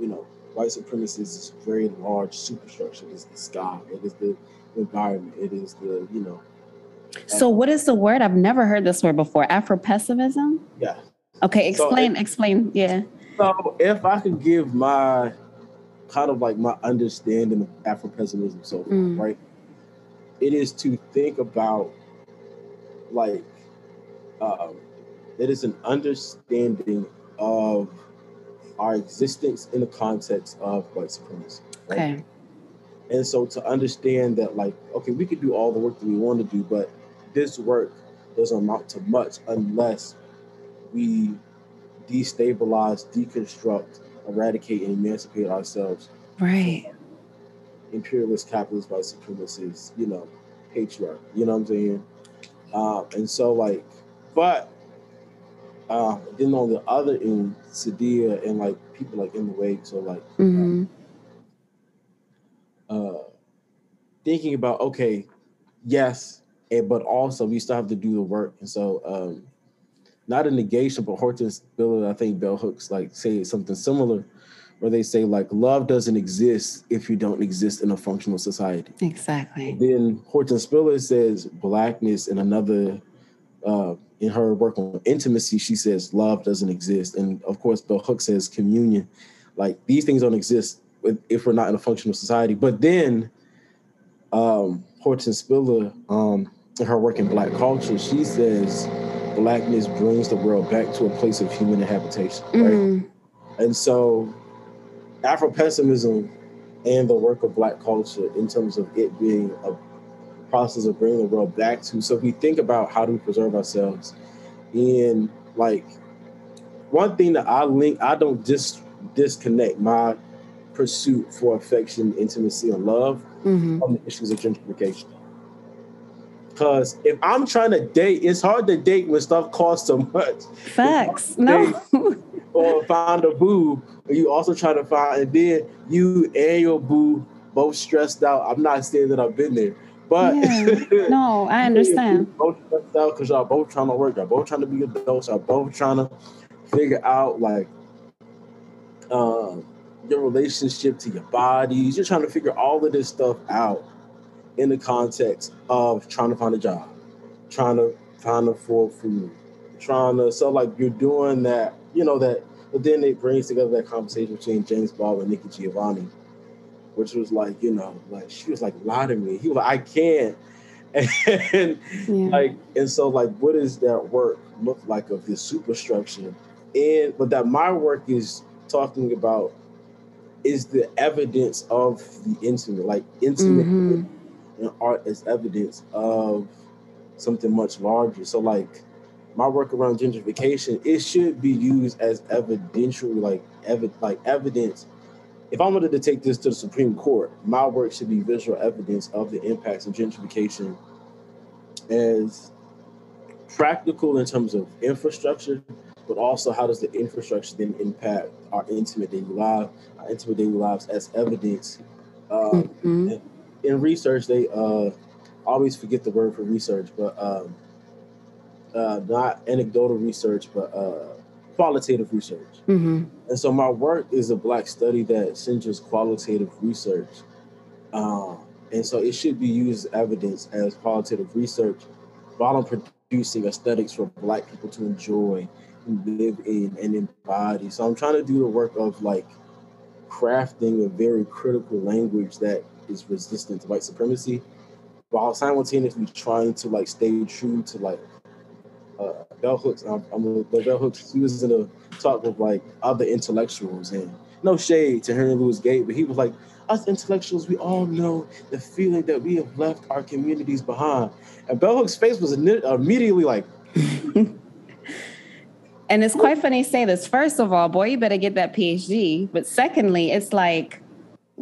you know white supremacy is this very large superstructure. It is the sky, it is the environment, it is the you know So what is the word? I've never heard this word before. Afro pessimism? yeah. Okay, So explain, explain. Yeah. So if I could give my kind of like my understanding of Afro pessimism so Mm. right? It is to think about like um, it is an understanding of our existence in the context of white supremacy. Right? Okay. And so to understand that, like, okay, we could do all the work that we want to do, but this work doesn't amount to much unless we destabilize, deconstruct, eradicate, and emancipate ourselves Right. imperialist, capitalist, white supremacists, you know, patriarch. You know what I'm saying? Um, and so, like, but uh, then on the other end, Saidiya and like people like in the wake, so like hmm uh, thinking about okay, yes, and but also we still have to do the work, and so um, not a negation, but Hortense Spiller, I think Bell Hooks like say something similar, where they say like love doesn't exist if you don't exist in a functional society. Exactly. Then Hortense Spiller says blackness in another uh, in her work on intimacy, she says love doesn't exist, and of course Bell Hooks says communion. Like these things don't exist if we're not in a functional society. But then um, Hortense Spiller, um, in her work in Black culture, she says blackness brings the world back to a place of human habitation. Right. Mhm. And so Afro pessimism and the work of black culture in terms of it being a process of bringing the world back to so if we think about how do we preserve ourselves in like one thing that I link I don't just disconnect my pursuit for affection, intimacy, and love Mhm. from the issues of gentrification. Because if I'm trying to date, it's hard to date when stuff costs so much. Facts. No. or find a boo, you also try to find, and then you and your boo both stressed out. I'm not saying that I've been there, but Yeah. No, I understand. both stressed out because y'all both trying to work. Y'all both trying to be adults. Y'all both trying to figure out like, um, your relationship to your bodies. You're trying to figure all of this stuff out in the context of trying to find a job, trying to find afford food, trying to so like you're doing that, you know, that but then it brings together that conversation between James Baldwin and Nikki Giovanni, which was like, you know, like she was like, lie to me. He was like, I can't. And yeah. like, and so like what does that work look like of this superstructure? And but that my work is talking about is the evidence of the intimate, like intimate mm-hmm. and art as evidence of something much larger. So like my work around gentrification, it should be used as evidential, like evi- like evidence. If I wanted to take this to the Supreme Court, my work should be visual evidence of the impacts of gentrification as practical in terms of infrastructure, but also how does the infrastructure then impact our intimate daily life, our intimate daily lives as evidence. Um, mm-hmm. In research, they uh, always forget the word for research, but um, uh, not anecdotal research, but uh, qualitative research. Mm-hmm. And so my work is a black study that centers qualitative research. Uh, and so it should be used as evidence as qualitative research while I'm producing aesthetics for black people to enjoy and live in and embody. So I'm trying to do the work of like crafting a very critical language that is resistant to white supremacy while simultaneously trying to like stay true to like uh, bell hooks. I'm, I'm bell hooks. He was in a talk with like other intellectuals, and no shade to Henry Louis Gates, but he was like, us intellectuals, we all know the feeling that we have left our communities behind. And bell hook's face was immediately like. and it's quite funny to say this. First of all, boy, you better get that PhD. But secondly, it's like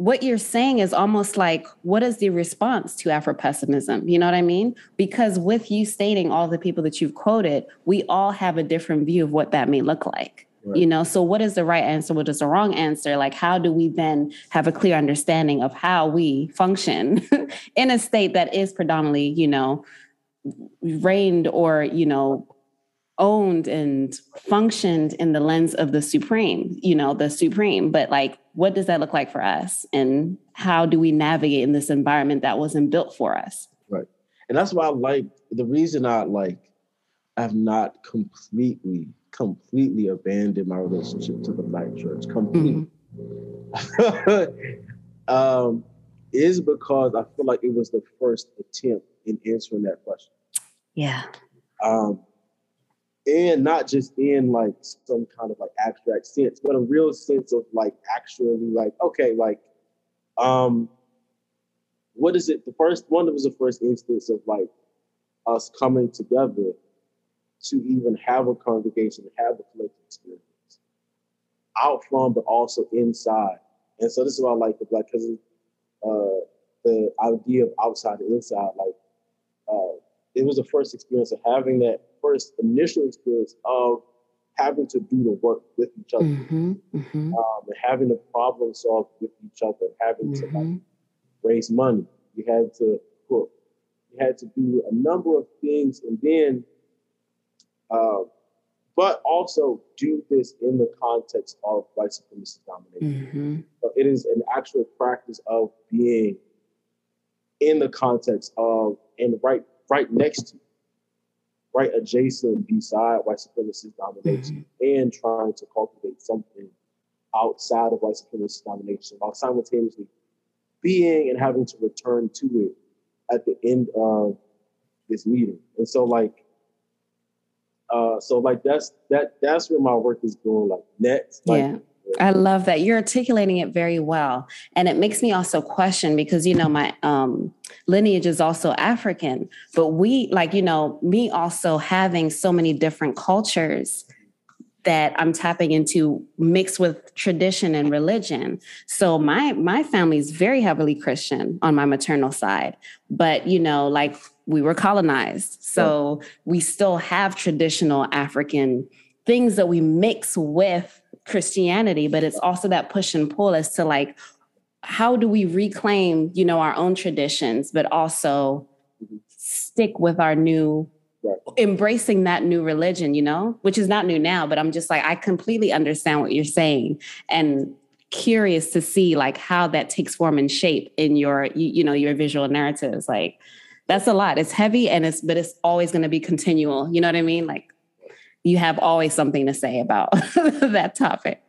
what you're saying is almost like what is the response to afro-pessimism? You know what i mean? Because with you stating all the people that you've quoted we all have a different view of what that may look like right. you know? So what is the right answer? What is the wrong answer? Like how do we then have a clear understanding of how we function in a state that is predominantly you know reigned or you know owned and functioned in the lens of the supreme, you know, the supreme. But like, what does that look like for us? And how do we navigate in this environment that wasn't built for us? Right. And that's why I like the reason I like I've not completely, completely abandoned my relationship to the black church. Completely. Mm-hmm. um, is because I feel like it was the first attempt in answering that question. Yeah. Um, and not just in like some kind of like abstract sense, but a real sense of like actually like, okay, like, um, what is it? The first one was the first instance of like us coming together to even have a congregation, have a collective experience out from, but also inside. And so this is why I like the black because uh, the idea of outside and inside, like uh, it was the first experience of having that first initial experience of having to do the work with each other mm-hmm, mm-hmm. Um, and having to problem solve with each other, having mm-hmm. to like, raise money. You had to cook. You had to do a number of things, and then, uh, but also do this in the context of white supremacist domination. Mm-hmm. So it is an actual practice of being in the context of and right right next to right adjacent beside white supremacist domination mm-hmm. and trying to cultivate something outside of white supremacist domination while simultaneously being and having to return to it at the end of this meeting. And so like uh so like that's that that's where my work is going like next. Like yeah. I love that. You're articulating it very well. And it makes me also question because, you know, my um, lineage is also African, but we, like, you know, me also having so many different cultures that I'm tapping into mixed with tradition and religion. So my my family is very heavily Christian on my maternal side, but you know, like we were colonized. So we still have traditional African things that we mix with Christianity, but it's also that push and pull as to like, how do we reclaim, you know, our own traditions, but also stick with our new, embracing that new religion, you know, which is not new now, but I'm just like, I completely understand what you're saying. And curious to see like how that takes form and shape in your you, you know your visual narratives. Like that's a lot. It's heavy and it's but it's always going to be continual. You know what i mean? Like you have always something to say about that topic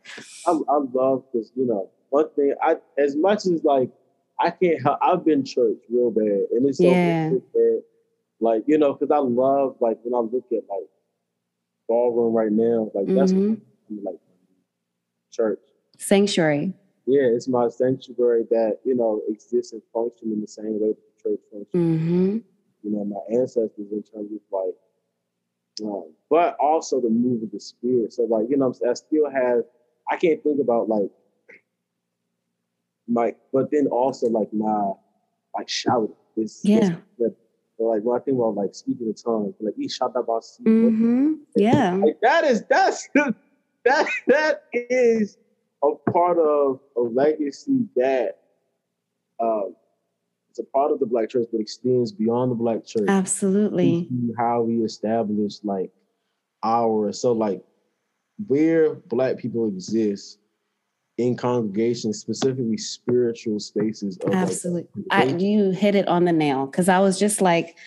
I, I love because you know one thing I as much as like I can't help I've been church real bad and it's so Yeah. bad. Like you know because I love like when I look at like ballroom right now like that's what Mhm. I'm like church. sanctuary Yeah, it's my sanctuary that you know exists and function in the same way that the church functions. hmm You know, my ancestors in terms of like, um, but also the move of the spirit. So like, you know, I still have. I can't think about like, like, but then also like my like shouting. It's, Yeah. it's the, like when I think about like speaking in tongues, like he shout about hmm yeah like that is that's that that is a part of a legacy that um it's a part of the black church but extends beyond the black church absolutely how we establish like our so like where black people exist in congregations specifically spiritual spaces of like, Absolutely. I, you hit it on the nail because I was just like,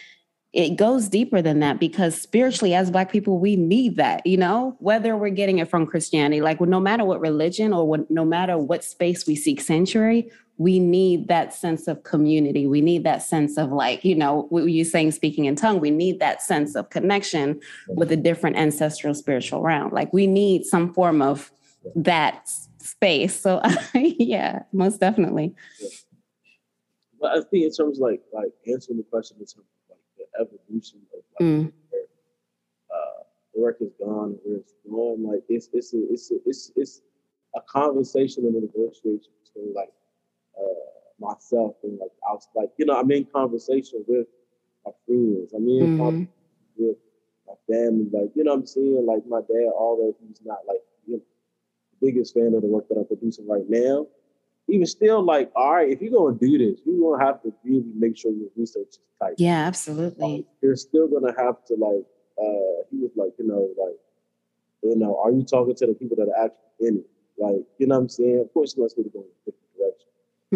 it goes deeper than that because spiritually, as Black people, we need that, you know, whether we're getting it from Christianity, like no matter what religion or what, no matter what space we seek sanctuary, we need that sense of community. We need that sense of like, you know, what you saying speaking in tongue, we need that sense of connection with a different ancestral spiritual realm. Like we need some form of that space. So yeah, most definitely. but i think in terms of like like answering the question in terms of like the evolution of like Mm. uh, the record's gone and where it's going. Like it's it's a, it's a, it's it's a conversation and a negotiation between like uh, myself and like I was like you know I'm in conversation with my friends. I'm in Mhm. conversation with my family. Like you know what I'm saying like my dad, although he's not like you know the biggest fan of the work that I'm producing right now. He was still like, all right, if you're gonna do this, you're gonna have to really make sure your research is tight Yeah, like, absolutely. you're still gonna have to like uh he was like you know like you know are you talking to the people that are actually in it like you know what i'm saying of course he wants me to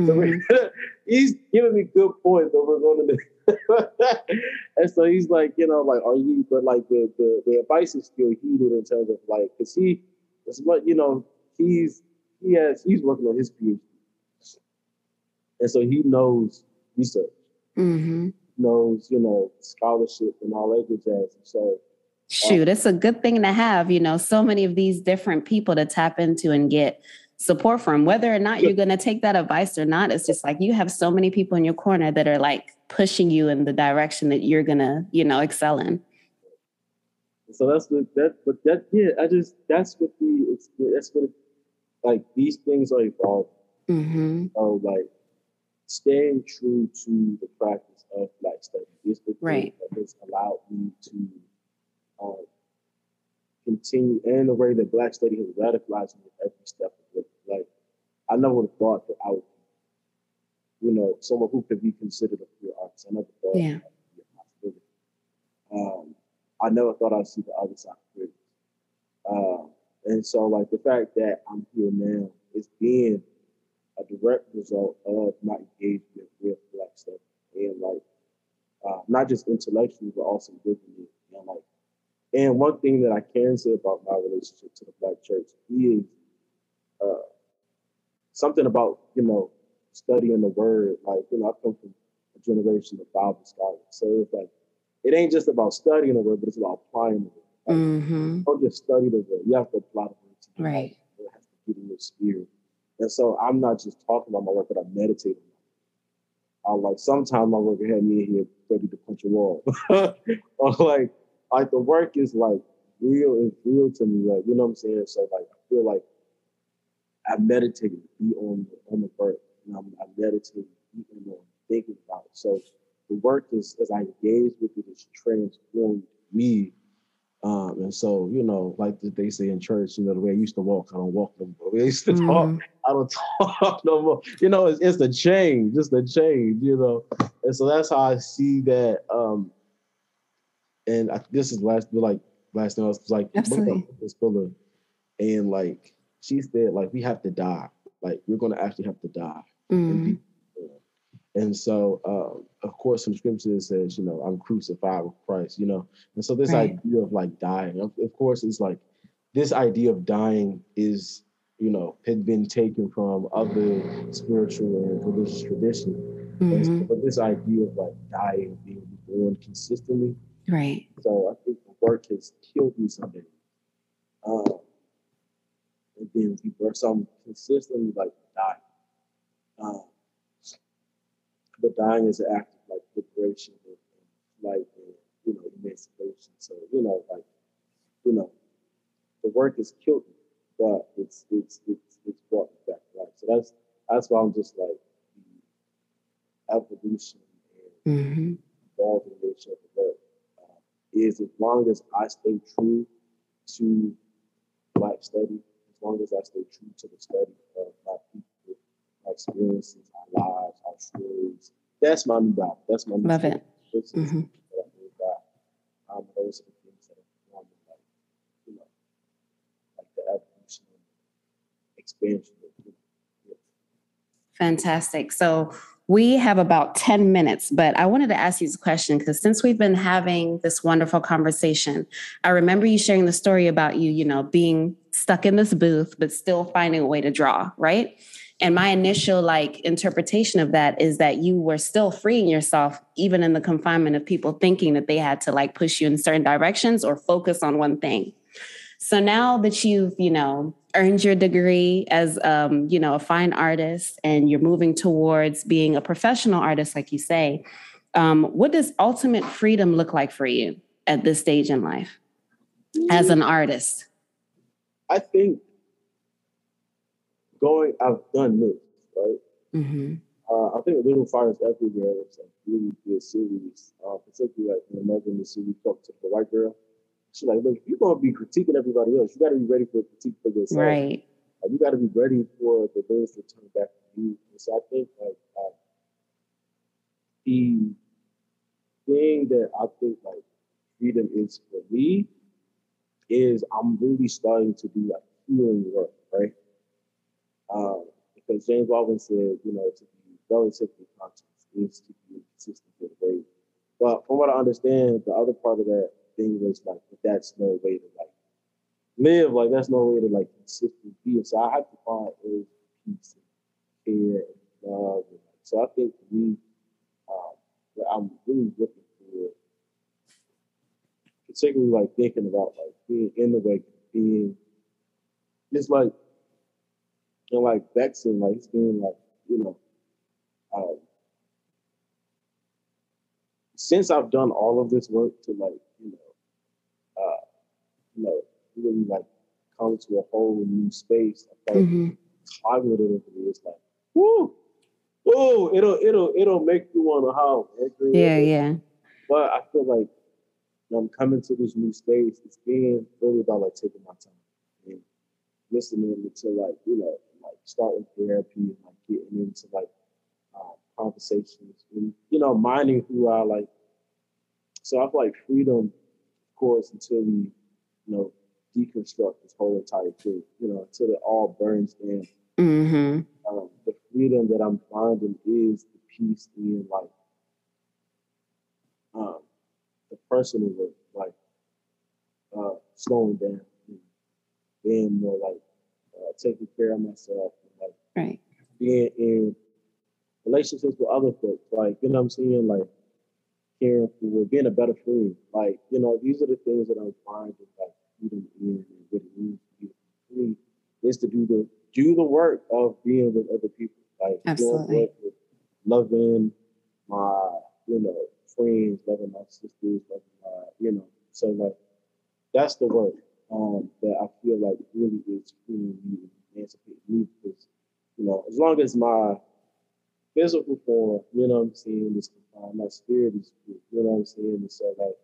go in a different direction so Mhm. we're, he's giving me good points but we're going to and so he's like you know like are you but like the the, the advice is still heated in terms of like because he it's what you know he's he has he's working on his phd and so he knows research Mhm. knows, you know, scholarship and all that good jazz. So Shoot, it's a good thing to have, you know, so many of these different people to tap into and get support from. Whether or not you're going to take that advice or not, it's just like you have so many people in your corner that are like pushing you in the direction that you're going to, you know, excel in. so that's what that but that yeah, I just that's what the it's that's what it, like these things are evolving. hmm So like staying true to the practice of black study is the thing Right. that has allowed me to um, continue and the way that black study has radicalized me every step of it. Like I never would have thought that I would be, you know, someone who could be considered a pure artist. I never thought Yeah. that would be a possibility. Um, I never thought I'd see the other side of it. Um, and so like the fact that I'm here now is being a direct result of my engagement with black stuff and like uh, not just intellectually but also living it and like and one thing that I can say about my relationship to the black church is uh, something about you know studying the word like you know I come from a generation of Bible scholars so it's like it ain't just about studying the word but it's about applying the word like, hmm don't just study the word you have to apply the word to your. Right. it has to get in your spirit and so I'm not just talking about my work, but I meditate on it. I like sometimes my work had me in here ready to punch a wall. or like like the work is like real is real to me. Like, you know what I'm saying? So like I feel like I meditate, to be on the on the work. And I'm I meditate, be on thinking about it. So the work is as I engage with it, it's transformed me. Um, and so, you know, like they say in church, you know, the way I used to walk, I don't walk no more. I used to talk, Mhm. I don't talk no more. You know, it's, it's the change, just the change, you know. And so that's how I see that. Um, and I, this is last, like last thing I was like, Absolutely. this pillar, and like she said, like we have to die. like we're going to actually have to die. Mm. And so, um, of course, some scripture says, you know, I'm crucified with Christ, you know. And so, this Right. idea of like dying, of, of course, is like this idea of dying is, you know, had been taken from other spiritual and religious tradition. And so- Mhm. but this idea of like dying, being born consistently. Right. So, I think the work has killed me someday. Um, and then people, so I'm consistently like dying. Um, but dying is an act of like liberation and, and life and you know emancipation. So you know, like you know, the work has killed me, but it's it's it's it's brought me back to life. So that's that's why I'm just like the evolution and hmm evolving nature of the work is as long as I stay true to Black study, as long as I stay true to the study of my people, our experiences, our lives, our stories. That's my new Bible. That's my new Love story. it. Mhm. what I um, those are the things that are forming, like, you know, like the evolution and expansion. Of, you know, Fantastic. So we have about 10 minutes, but I wanted to ask you this question because since we've been having this wonderful conversation, I remember you sharing the story about you, you know, being stuck in this booth, but still finding a way to draw, right? And my initial like interpretation of that is that you were still freeing yourself, even in the confinement of people thinking that they had to like push you in certain directions or focus on one thing. So now that you've, you know, earned your degree as, um, you know, a fine artist and you're moving towards being a professional artist, like you say, um, what does ultimate freedom look like for you at this stage in life as an artist? I think going, I've done this, right? hmm Uh, I think the Little Fires Everywhere was like really good series. Uh, particularly like when Megan the series talked to the white girl. She's like, look, if you're gonna be critiquing everybody else, you gotta be ready for a critique for yourself. Right. Like, you gotta be ready for the things to turn back to you. And so I think like uh, the thing that I think like freedom is for me is I'm really starting to do like healing work, right? Um, because James Baldwin said, you know, to be relatively conscious is to be consistent with great. But from what I understand, the other part of that thing was like, that's no way to like live. Like that's no way to like consistently be. So I have to find of peace and care and love. And, like, so I think we, um, I'm really looking for, particularly like thinking about like being in the way, being just like and like vexing, like it's being like, you know, um, since I've done all of this work to like, you know, uh, you know, really like come to a whole new space, I feel like hmm cognitively it's like, whoo, whoo, it'll it'll it'll make you want to howl. Yeah, yeah. But I feel like I'm coming to this new space, it's being really about like taking my time and listening to like, you know, like starting therapy and like getting into like uh, conversations and, you know, minding who I like. So I feel like freedom, of course, until we, you know, deconstruct this whole entire thing, you know, until it all burns down. Hmm um, the freedom that I'm finding is the peace in like um, the personal work, like uh, slowing down, and being more like uh, taking care of myself, and like Right. being in relationships with other folks, like you know what I'm saying, like caring for, being a better friend, like you know these are the things that I'm finding like in and what it means to be free is to do the do the work of being with other people, like doing Absolutely. work with loving my you know friends, loving my sisters, loving my you know so like that's the work um, that I feel like really is freeing me and emancipating me because you know as long as my physical form, you know what I'm saying, is confined, my spirit is free, you know what I'm saying, and so like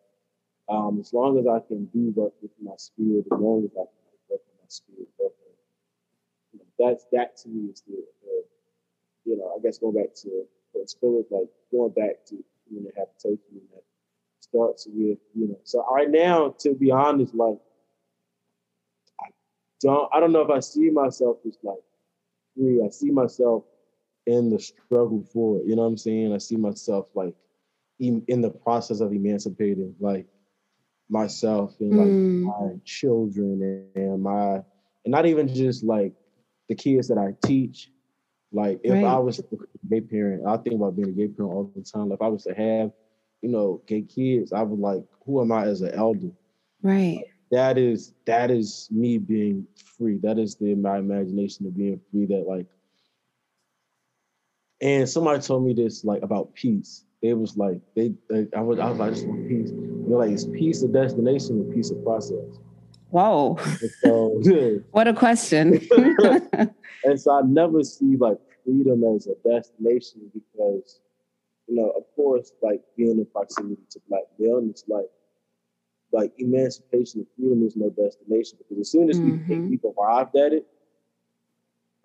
um, as long as I can do work with my spirit, as long as I can work with my spirit, work you know, that's that to me is the, the you know, I guess going back to the spirit, like going back to human habitation and that starts with, you know, so right now, to be honest, like I don't I don't know if I see myself as like free. I see myself in the struggle for it. You know what I'm saying? I see myself like in the process of emancipating, like myself and like mm. my children and my and not even just like the kids that I teach. Like if right. I was a gay parent, I think about being a gay parent all the time. Like if I was to have, you know, gay kids, I would like, who am I as an elder? Right. that is that is me being free. That is the my imagination of being free. That like, and somebody told me this like about peace. It was like they, they I was I was like, I just want peace. They're like, it's peace of destination and peace of process. Whoa. So, what a question. and so I never see like freedom as a destination because, you know, of course, like being in proximity to black maleness, like like emancipation and freedom is no destination because as soon as mm-hmm. we think we've arrived at it,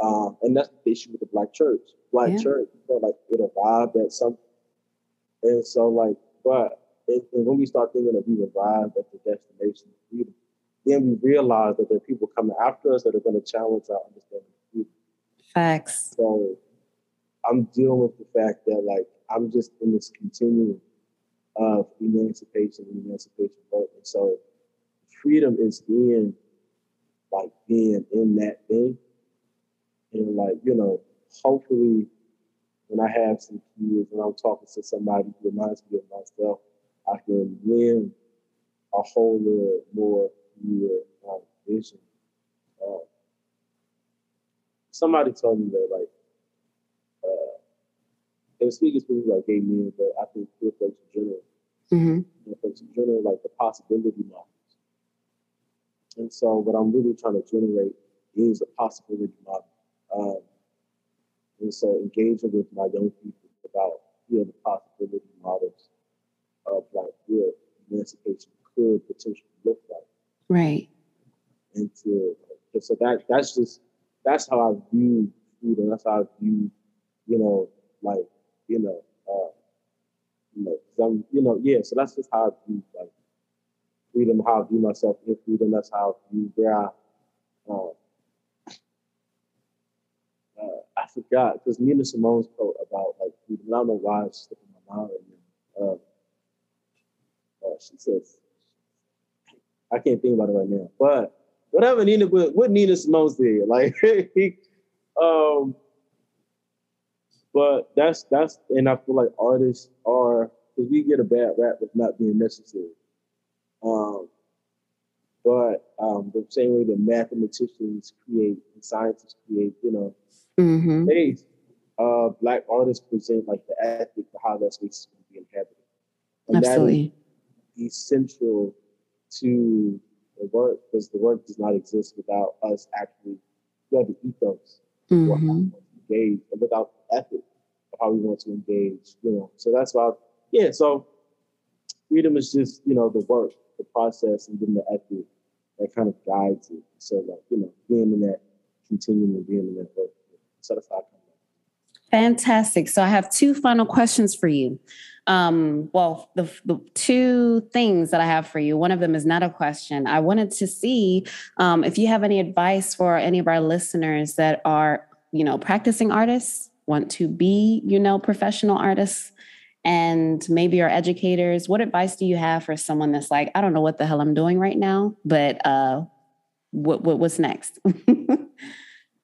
um, and that's the issue with the black church. Black yeah. church, felt like it arrived at something. And so like, but and, and when we start thinking that we've arrived at the destination of freedom, then we realize that there are people coming after us that are going to challenge our understanding of freedom. Facts. So I'm dealing with the fact that like I'm just in this continuum of emancipation and emancipation work. And so freedom is in like being in that thing. And like, you know, hopefully when I have some kids and I'm talking to somebody who reminds me of myself, I can win a whole lot more clear um, vision. Uh, somebody told me that like uh, they were speaking specifically like gay men, but I think queer folks in general, mm-hmm. queer folks in general, like the possibility models. And so, what I'm really trying to generate is a possibility model. Um, and so, engaging with my young people about you know the possibility models of like what emancipation could potentially look like. Right. And to so that that's just that's how I view freedom. That's how I view, you know, like you know, uh, you know, some you know, yeah. So that's just how I view like freedom. How I view myself in freedom. That's how I view where I. Um, uh, I forgot because Nina Simone's quote about like freedom. I don't know why it's slipping my mind right now. Uh, uh, she says, I can't think about it right now. But whatever Nina, what Nina Simone did, like, um, but that's that's, and I feel like artists are because we get a bad rap with not being necessary. Um, but um, the same way that mathematicians create and scientists create, you know, mm-hmm. space, uh, black artists present like the ethic for how that space is going to be inhabited. And Absolutely. Essential to the work because the work does not exist without us actually we have the ethos mm-hmm. engage and without the ethic of how we want to engage, you know. So that's why yeah, so freedom is just, you know, the work, the process and then the ethic that kind of guides it. So like, you know, being in that continuum being in that work. So that's how I come Fantastic. So I have two final questions for you. Um, well, the, the, two things that I have for you, one of them is not a question. I wanted to see um, if you have any advice for any of our listeners that are, you know, practicing artists, want to be, you know, professional artists, and maybe are educators. What advice do you have for someone that's like, I don't know what the hell I'm doing right now, but uh, what, what what's next?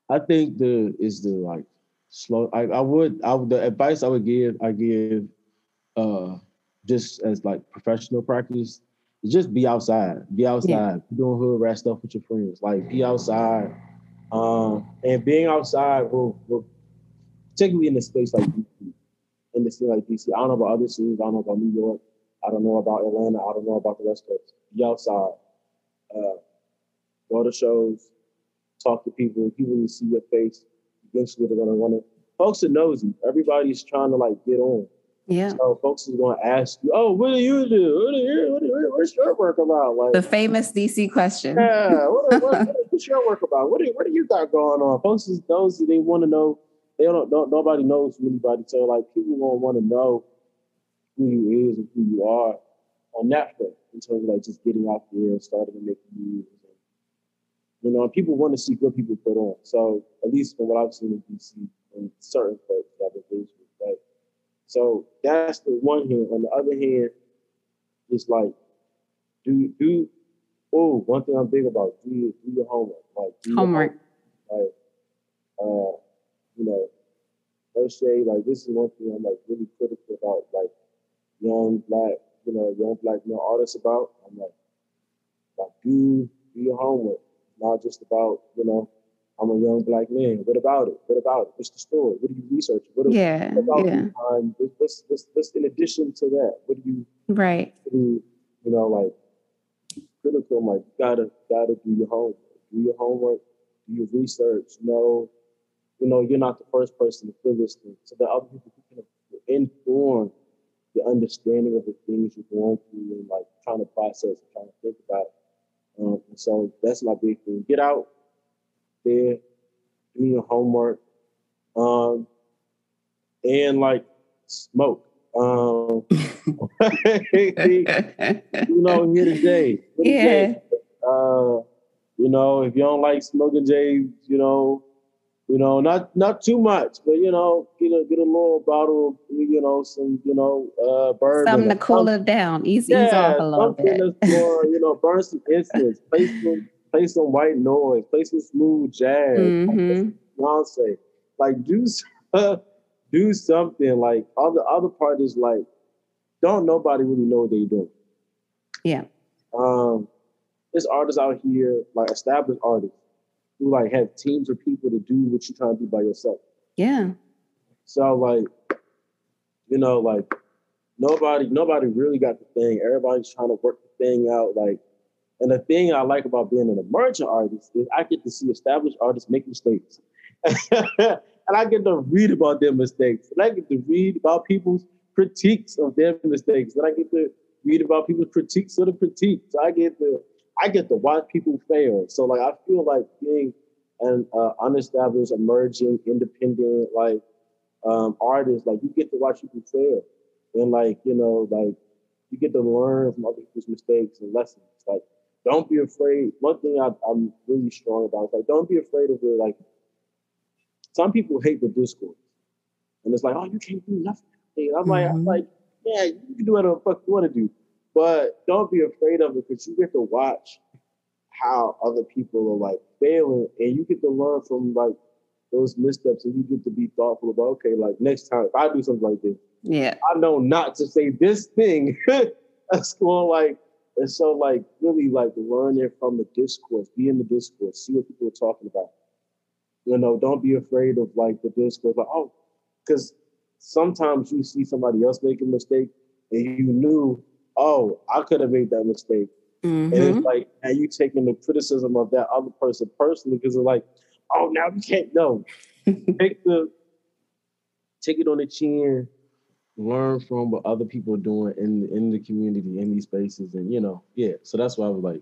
I think the is the like slow. I, I would I would the advice I would give I give uh just as like professional practice just be outside. Be outside. Yeah. Doing hood rat stuff with your friends. Like be outside. Um and being outside will, will particularly in a space like DC. In the city like DC. I don't know about other cities, I don't know about New York, I don't know about Atlanta, I don't know about the West Coast. Be outside. Uh go to shows, talk to people, people will see your face eventually they're gonna want to. Folks are nosy. Everybody's trying to like get on. Yeah. So folks is gonna ask you, "Oh, what do you do? What do you, what do you, what's your work about?" Like the famous DC question. Yeah. What, what, what's your work about? What do you, what do you got going on? Folks is nosy. They want to know. They don't, don't. Nobody knows anybody. So like people gonna want to know who you is and who you are on that front in terms of like just getting out there and starting to make moves You know, people want to see good people put on. So at least from what I've seen in DC and certain folks that I've engaged with, right? So that's the one hand. On the other hand, it's like do do oh one thing I'm big about do your, do your homework like do your Homework. like uh you know no shade like this is one thing I'm like really critical about like young black you know young black male artists about I'm like like do do your homework not just about you know I'm a young black man what about it what about it what's the story what are you researching what, Yeah. what about Yeah. behind what's, what's what's in addition to that what do you Right. do, you know, like critical, like gotta gotta do your homework, do your homework, do your research. Know, you know, you're not the first person to feel this thing. So there are other people who can inform the understanding of the things you're going through and like trying to process and trying to think about. Um, so that's my big thing. Get out there, do your homework, um, and like smoke. Um, you know, here today. Yeah. Uh, you know, if you don't like smoking J, you know, you know, not not too much, but you know, get a get a little bottle, you know, some, you know, uh, bourbon. Something to cool it down. Ease, ease Yeah, off a little bit. more, you know, burn some incense, play some, play some white noise, play some smooth jazz, hmm Beyonce. Like do do something. Like other other part is like, don't nobody really know what they're doing. Yeah. Um, there's artists out here, like established artists, who like have teams of people to do what you're trying to do by yourself. Yeah. So like, you know, like nobody nobody really got the thing. Everybody's trying to work the thing out. Like, and the thing I like about being an emerging artist is I get to see established artists make mistakes. and I get to read about their mistakes. And I get to read about people's critiques of their mistakes. And I get to read about people's critiques of the critiques. I get to I get to watch people fail. So like I feel like being an uh, unestablished, emerging, independent, like um, artist, like you get to watch people fail, and like you know, like you get to learn from other people's mistakes and lessons. Like, don't be afraid. One thing I, I'm really strong about is like, don't be afraid of the like. Some people hate the discourse, and it's like, oh, you can't do nothing. And I'm like, I'm Mhm. like, yeah, you can do whatever the fuck you want to do, but don't be afraid of it because you get to watch how other people are like failing, and you get to learn from like those missteps, and you get to be thoughtful about okay, like next time if I do something like this, Yeah. I know not to say this thing. That's going like and so like really like learning from the discourse, be in the discourse, see what people are talking about. You know, don't be afraid of like the discourse, like oh, because sometimes you see somebody else make a mistake and you knew, oh, I could have made that mistake. hmm And it's like, and you taking the criticism of that other person personally because it's like, oh, now you can't know. take the take it on the chin, learn from what other people are doing in in the community in these spaces, and you know, yeah. So that's why I was like,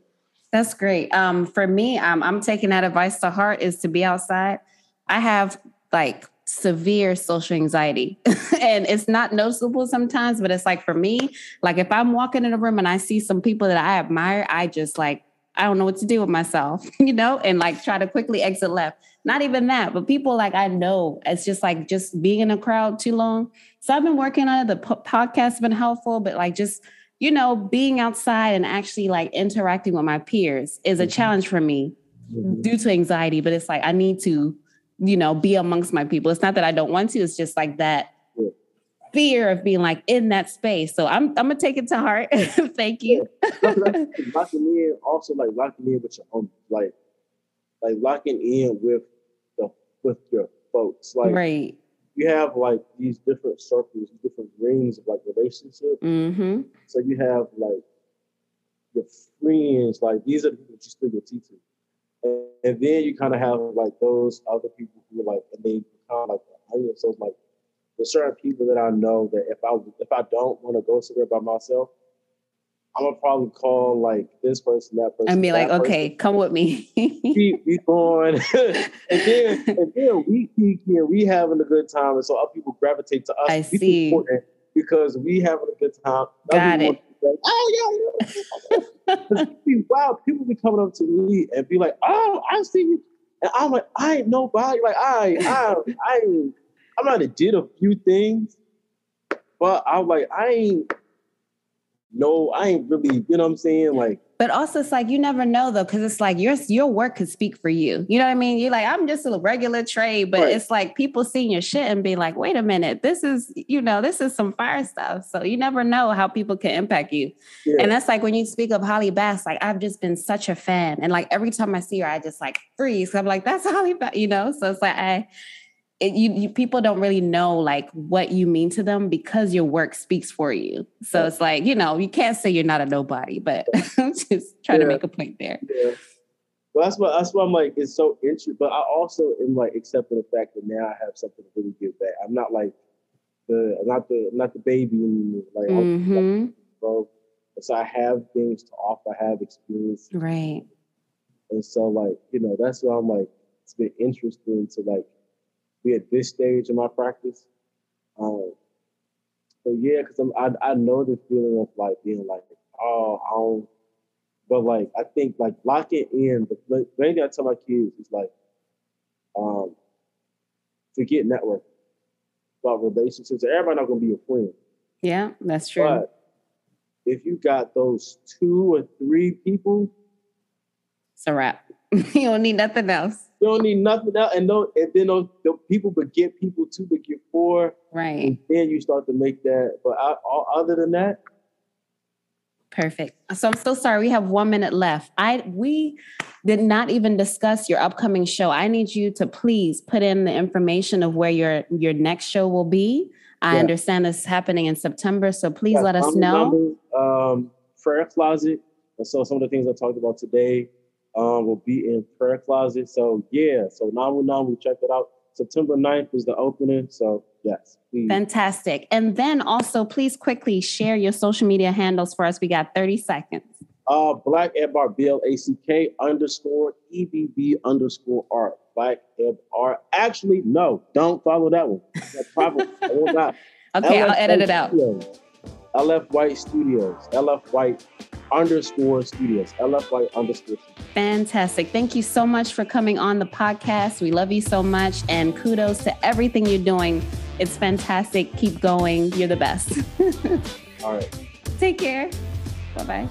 That's great. Um, for me, um, I'm taking that advice to heart is to be outside. I have like severe social anxiety and it's not noticeable sometimes, but it's like for me, like if I'm walking in a room and I see some people that I admire, I just like, I don't know what to do with myself, you know, and like try to quickly exit left. Not even that, but people like I know it's just like just being in a crowd too long. So I've been working on it. The po- podcast has been helpful, but like just you know, being outside and actually like interacting with my peers is a Mhm. challenge for me mhm. due to anxiety, but it's like I need to, you know, be amongst my people. It's not that I don't want to, it's just like that Yeah. fear of being like in that space. So I'm I'm gonna take it to heart. Thank you. Locking in, also like locking in with your own, like, like locking in with the with your folks. Like right. you have like these different circles, different rings of like relationships. Mm-hmm. So you have like your friends, like these are the people that you spill your to. And, then you kind of have like those other people who are like, and they kind of like, I mean, so it's like there's certain people that I know that if I if I don't want to go somewhere by myself, I'm gonna probably call like this person, that person, And be like, that person. okay, come with me. we we going, and then and then we keep here, we having a good time, and so other people gravitate to us. I see. Because we having a good time. Got it. Like, oh yeah. wow, people be coming up to me and be like, oh, I see you. And I'm like, I ain't nobody. Like I, I, I. I might have did a few things, but I'm like, I ain't. No, I ain't really. You know what I'm saying? Like but also, it's like you never know though, because it's like your your work could speak for you. You know what I mean? You're like, I'm just a regular trade, but right. it's like people seeing your shit and be like, wait a minute, this is you know, this is some fire stuff. So you never know how people can impact you. Yeah. And that's like when you speak of Holly Bass, like I've just been such a fan, and like every time I see her, I just like freeze. I'm like, that's Holly Bass, you know. So it's like I it, you, you, people don't really know like what you mean to them because your work speaks for you. So yeah. it's like you know you can't say you're not a nobody, but I'm just trying yeah. to make a point there. Yeah. Well, that's why that's why I'm like it's so interesting. But I also am like accepting the fact that now I have something to really give back. I'm not like the not the not the baby anymore. Like, mm-hmm. bro. So I have things to offer. I have experience. Right. And so like you know that's why I'm like it's been interesting to like be at this stage in my practice. Um, but yeah, because I I know the feeling of like being like, oh, I don't. But like I think like locking in. The main thing I tell my kids is like, um, forget network about relationships. Everybody not gonna be your friend. Yeah, that's true. But if you got those two or three people, it's a wrap. you don't need nothing else. You don't need nothing else. And, no, and then those, the people beget people two, beget four. Right. And then you start to make that. But I, all, other than that, Perfect. So I'm so sorry. We have one minute left. I we did not even discuss your upcoming show. I need you to please put in the information of where your your next show will be. I yeah. understand it's happening in September, so please yeah, let us know. um, prayer closet. So some of the things I talked about today um, will be in prayer closet. So yeah, so 919, we check it out. September 9th is the opening. So yes. Please. Fantastic. And then also please quickly share your social media handles for us. We got 30 seconds. Uh Black Ed Bar B L A C K underscore E B B underscore R. Black Ed R. Actually, no, don't follow that one. That's probably I will not. Okay, LF I'll edit it out. LF White Studios. LF White underscore studios. LF White underscore studios. Fantastic. Thank you so much for coming on the podcast. We love you so much. And kudos to everything you're doing. It's fantastic. Keep going. You're the best. All right. Take care. Bye bye.